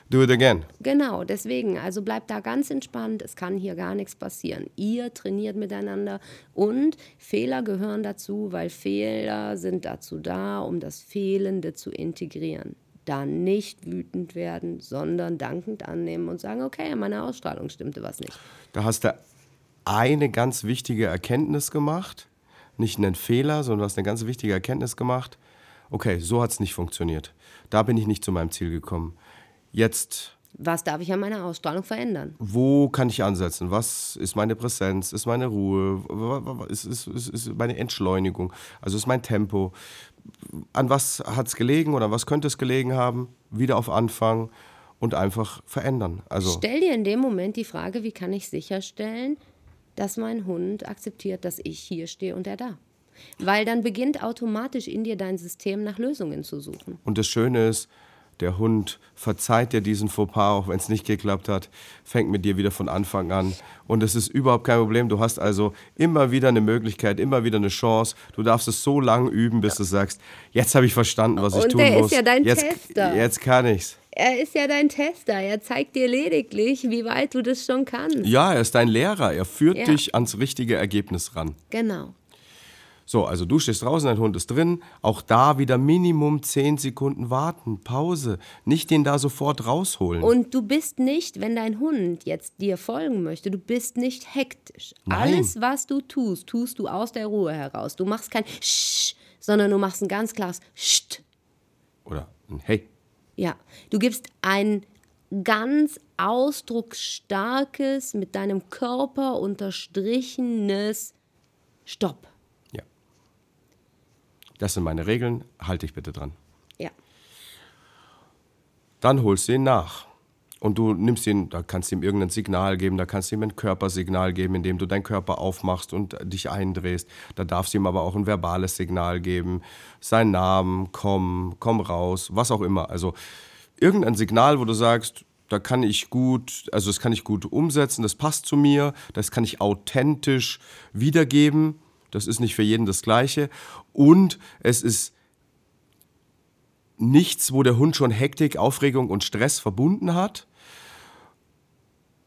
do it again. Genau, deswegen, also bleibt da ganz entspannt, es kann hier gar nichts passieren. Ihr trainiert miteinander und Fehler gehören dazu, weil Fehler sind dazu da, um das Fehlende zu integrieren. Dann nicht wütend werden, sondern dankend annehmen und sagen, okay, an meiner Ausstrahlung stimmte was nicht. Da hast du eine ganz wichtige Erkenntnis gemacht, nicht einen Fehler, sondern du hast eine ganz wichtige Erkenntnis gemacht. Okay, so hat es nicht funktioniert. Da bin ich nicht zu meinem Ziel gekommen. Jetzt Was darf ich an meiner Ausstrahlung verändern? wo kann ich ansetzen? Was ist meine Präsenz? Ist meine Ruhe? Ist, ist, ist, ist meine Entschleunigung? Also ist mein Tempo? An was hat es gelegen oder an was könnte es gelegen haben? Wieder auf Anfang und einfach verändern. Also Stell dir in dem Moment die Frage, wie kann ich sicherstellen, dass mein Hund akzeptiert, dass ich hier stehe und er da. Weil dann beginnt automatisch in dir dein System nach Lösungen zu suchen. Und das Schöne ist, der Hund verzeiht dir diesen Fauxpas, auch wenn es nicht geklappt hat, fängt mit dir wieder von Anfang an. Und es ist überhaupt kein Problem. Du hast also immer wieder eine Möglichkeit, immer wieder eine Chance. Du darfst es so lange üben, bis du sagst, jetzt habe ich verstanden, was ich Und tun der ist muss. ja dein jetzt, Tester. jetzt kann ich's. Er ist ja dein Tester. Er zeigt dir lediglich, wie weit du das schon kannst. Ja, er ist dein Lehrer. Er führt Ja. dich ans richtige Ergebnis ran. Genau. So, also du stehst draußen, dein Hund ist drin. Auch da wieder Minimum 10 Sekunden warten, Pause. Nicht den da sofort rausholen. Und du bist nicht, wenn dein Hund jetzt dir folgen möchte, du bist nicht hektisch. Nein. Alles, was du tust, tust du aus der Ruhe heraus. Du machst kein Sch, sondern du machst ein ganz klares Scht. Oder ein Hey. Ja, du gibst ein ganz ausdrucksstarkes, mit deinem Körper unterstrichenes Stopp. Ja. Das sind meine Regeln. Halte dich bitte dran. Ja. Dann holst du ihn nach. Und du nimmst ihn, da kannst du ihm irgendein Signal geben, da kannst du ihm ein Körpersignal geben, indem du deinen Körper aufmachst und dich eindrehst. Da darfst du ihm aber auch ein verbales Signal geben. Seinen Namen, komm, komm raus, was auch immer. Also irgendein Signal, wo du sagst, da kann ich gut, also das kann ich gut umsetzen, das passt zu mir, das kann ich authentisch wiedergeben. Das ist nicht für jeden das Gleiche. Und es ist nichts, wo der Hund schon Hektik, Aufregung und Stress verbunden hat.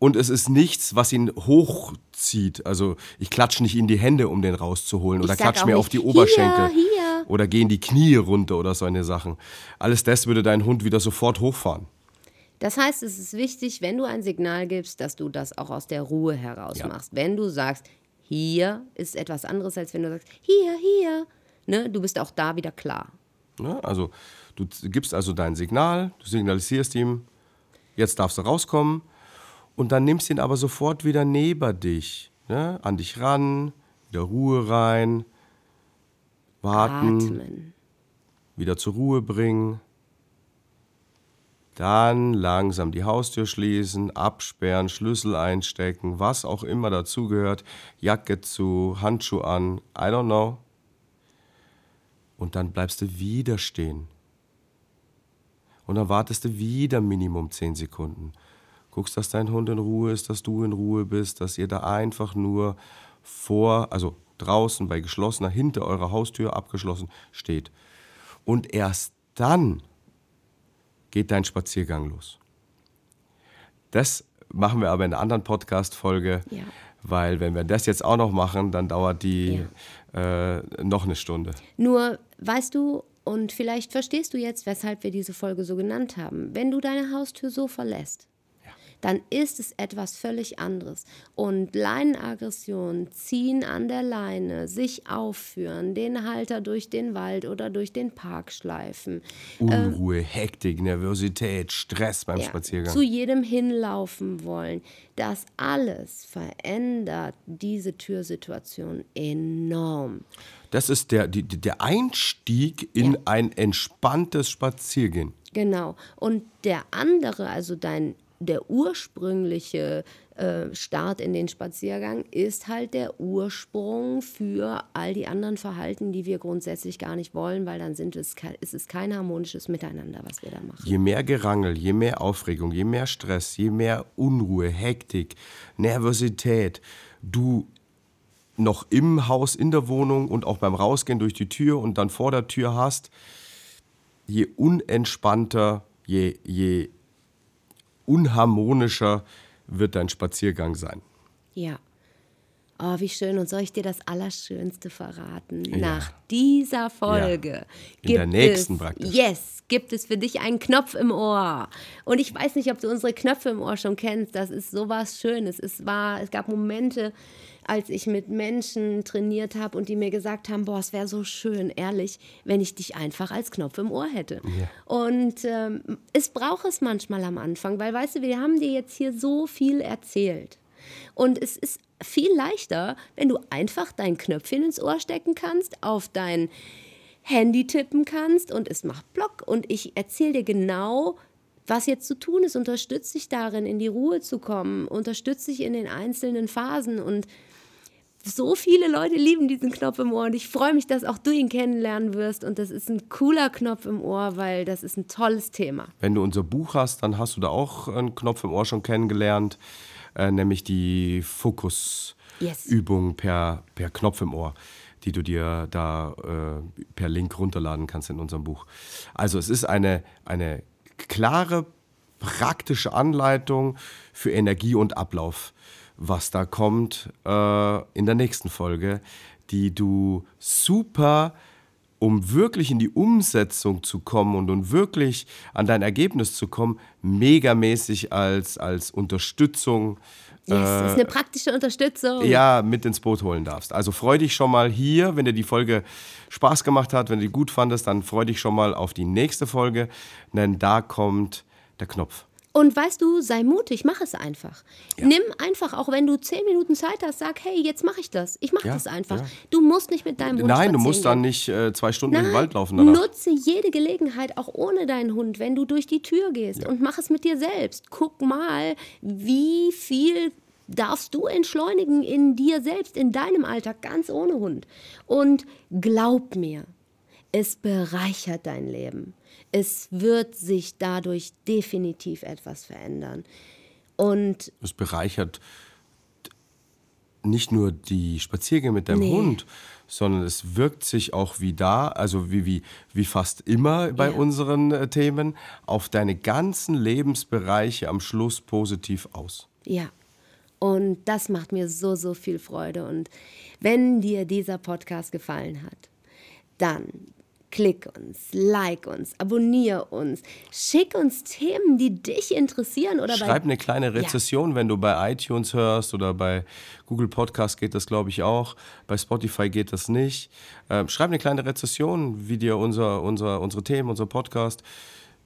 Und es ist nichts, was ihn hochzieht. Also ich klatsche nicht in die Hände, um den rauszuholen. Oder Ich sag klatsche mir nicht, auf die Oberschenkel. hier, hier. Oder gehe in die Knie runter oder so eine Sachen. Alles das würde dein Hund wieder sofort hochfahren. Das heißt, es ist wichtig, wenn du ein Signal gibst, dass du das auch aus der Ruhe heraus Ja. machst. Wenn du sagst, hier ist etwas anderes, als wenn du sagst, hier, hier. Ne? Du bist auch da wieder klar. Ne? Also du gibst also dein Signal, du signalisierst ihm, jetzt darfst du rauskommen. Und dann nimmst ihn aber sofort wieder neben dich, ne? an dich ran, wieder Ruhe rein, warten. Atmen. wieder zur Ruhe bringen. Dann langsam die Haustür schließen, absperren, Schlüssel einstecken, was auch immer dazugehört. Jacke zu, Handschuh an, I don't know. Und dann bleibst du wieder stehen. Und dann wartest du wieder Minimum 10 Sekunden. Guckst, dass dein Hund in Ruhe ist, dass du in Ruhe bist, dass ihr da einfach nur vor, also draußen bei geschlossener, hinter eurer Haustür abgeschlossen steht. Und erst dann geht dein Spaziergang los. Das machen wir aber in einer anderen Podcast-Folge, Ja. weil wenn wir das jetzt auch noch machen, dann dauert die äh, noch eine Stunde. Nur, weißt du, und vielleicht verstehst du jetzt, weshalb wir diese Folge so genannt haben. Wenn du deine Haustür so verlässt, dann ist es etwas völlig anderes. Und Leinenaggressionen, ziehen an der Leine, sich aufführen, den Halter durch den Wald oder durch den Park schleifen, Unruhe, Hektik, Nervosität, Stress beim ja, Spaziergang. zu jedem hinlaufen wollen, das alles verändert diese Türsituation enorm. Das ist der, die- der Einstieg in Ja. ein entspanntes Spaziergehen. Genau. Und der andere, also dein der ursprüngliche äh, Start in den Spaziergang ist halt der Ursprung für all die anderen Verhalten, die wir grundsätzlich gar nicht wollen, weil dann sind es, es kein harmonisches Miteinander, was wir da machen. Je mehr Gerangel, je mehr Aufregung, je mehr Stress, je mehr Unruhe, Hektik, Nervosität du noch im Haus, in der Wohnung und auch beim Rausgehen durch die Tür und dann vor der Tür hast, je unentspannter, je, je unharmonischer wird dein Spaziergang sein. Ja. Oh, wie schön. Und soll ich dir das Allerschönste verraten? Nach dieser Folge In der nächsten es, praktisch. Yes, gibt es für dich einen Knopf im Ohr. Und ich weiß nicht, ob du unsere Knöpfe im Ohr schon kennst. Das ist sowas Schönes. Es, war, es gab Momente, als ich mit Menschen trainiert habe und die mir gesagt haben, boah, es wäre so schön, ehrlich, wenn ich dich einfach als Knopf im Ohr hätte. Und ähm, es braucht es manchmal am Anfang, weil, weißt du, wir haben dir jetzt hier so viel erzählt. Und es ist viel leichter, wenn du einfach dein Knöpfchen ins Ohr stecken kannst, auf dein Handy tippen kannst und es macht Block und ich erzähle dir genau was jetzt zu tun ist. Unterstütze dich darin, in die Ruhe zu kommen. Unterstütze dich in den einzelnen Phasen. Und so viele Leute lieben diesen Knopf im Ohr. Und ich freue mich, dass auch du ihn kennenlernen wirst. Und das ist ein cooler Knopf im Ohr, weil das ist ein tolles Thema. Wenn du unser Buch hast, dann hast du da auch einen Knopf im Ohr schon kennengelernt, äh, nämlich die Fokusübung yes. per, per Knopf im Ohr die du dir da äh, per Link runterladen kannst in unserem Buch. Also es ist eine, eine klare, praktische Anleitung für Energie und Ablauf, was da kommt äh, in der nächsten Folge, die du super um wirklich in die Umsetzung zu kommen und um wirklich an dein Ergebnis zu kommen, megamäßig als, als Unterstützung Yes, äh, ist eine praktische Unterstützung. Ja, mit ins Boot holen darfst. Also freu dich schon mal hier, wenn dir die Folge Spaß gemacht hat, wenn du die gut fandest, dann freu dich schon mal auf die nächste Folge, denn da kommt der Knopf. Und weißt du, sei mutig, mach es einfach. Ja. Nimm einfach, auch wenn du zehn Minuten Zeit hast, sag, hey, jetzt mache ich das. Ich mache ja, das einfach. Ja. Du musst nicht mit deinem Hund Nein, du musst dann nicht äh, zwei Stunden Nein, im Wald laufen. Danach. Nutze jede Gelegenheit, auch ohne deinen Hund, wenn du durch die Tür gehst und mach es mit dir selbst. Guck mal, wie viel darfst du entschleunigen in dir selbst, in deinem Alltag, ganz ohne Hund. Und glaub mir, es bereichert dein Leben. Es wird sich dadurch definitiv etwas verändern. Und es bereichert nicht nur die Spaziergänge mit deinem nee. Hund, sondern es wirkt sich auch wie da, also wie, wie, wie fast immer bei ja. unseren äh, Themen, auf deine ganzen Lebensbereiche am Schluss positiv aus. Ja, und das macht mir so, so viel Freude. Und wenn dir dieser Podcast gefallen hat, dann klick uns, like uns, abonniere uns, schick uns Themen, die dich interessieren. Oder Schreib eine kleine Rezession, ja. wenn du bei iTunes hörst oder bei Google Podcast geht das, glaube ich, auch. Bei Spotify geht das nicht. Ähm, schreib eine kleine Rezession, wie dir unser, unser, unsere Themen, unser Podcast,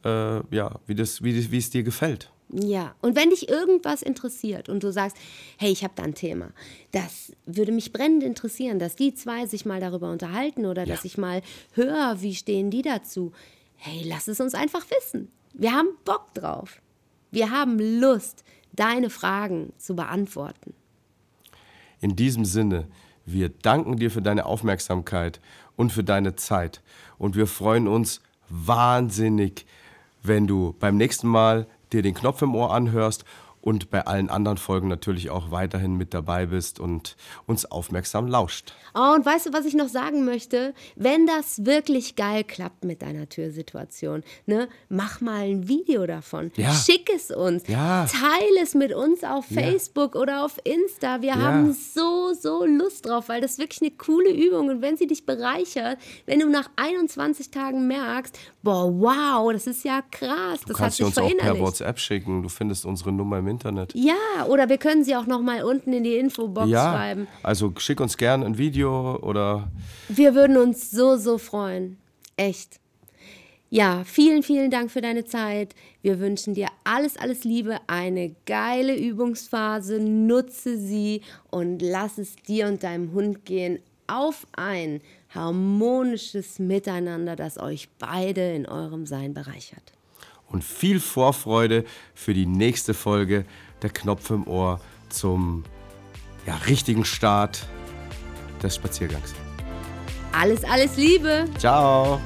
äh, ja, wie, das, wie, wie es dir gefällt. Ja, und wenn dich irgendwas interessiert und du sagst, hey, ich habe da ein Thema, das würde mich brennend interessieren, dass die zwei sich mal darüber unterhalten oder ja. dass ich mal höre, wie stehen die dazu. Hey, lass es uns einfach wissen. Wir haben Bock drauf. Wir haben Lust, deine Fragen zu beantworten. In diesem Sinne, wir danken dir für deine Aufmerksamkeit und für deine Zeit. Und wir freuen uns wahnsinnig, wenn du beim nächsten Mal dir den Knopf im Ohr anhörst und bei allen anderen Folgen natürlich auch weiterhin mit dabei bist und uns aufmerksam lauscht. Oh, und weißt du, was ich noch sagen möchte? Wenn das wirklich geil klappt mit deiner Türsituation, ne, mach mal ein Video davon. Ja. Schick es uns. Ja. Teile es mit uns auf Facebook ja. oder auf Insta. Wir haben so, so Lust drauf, weil das ist wirklich eine coole Übung. Und wenn sie dich bereichert, wenn du nach 21 Tagen merkst, boah, wow, das ist ja krass. Du das kannst sie uns auch per WhatsApp schicken. Du findest unsere Nummer im Internet. Ja, oder wir können sie auch noch mal unten in die Infobox ja, schreiben. Also schick uns gerne ein Video oder. Wir würden uns so, so freuen. Echt. Ja, vielen, vielen Dank für deine Zeit. Wir wünschen dir alles, alles Liebe, eine geile Übungsphase. Nutze sie und lass es dir und deinem Hund gehen auf ein harmonisches Miteinander, das euch beide in eurem Sein bereichert und viel Vorfreude für die nächste Folge der Knopf im Ohr zum ja, richtigen Start des Spaziergangs. Alles, alles Liebe. Ciao.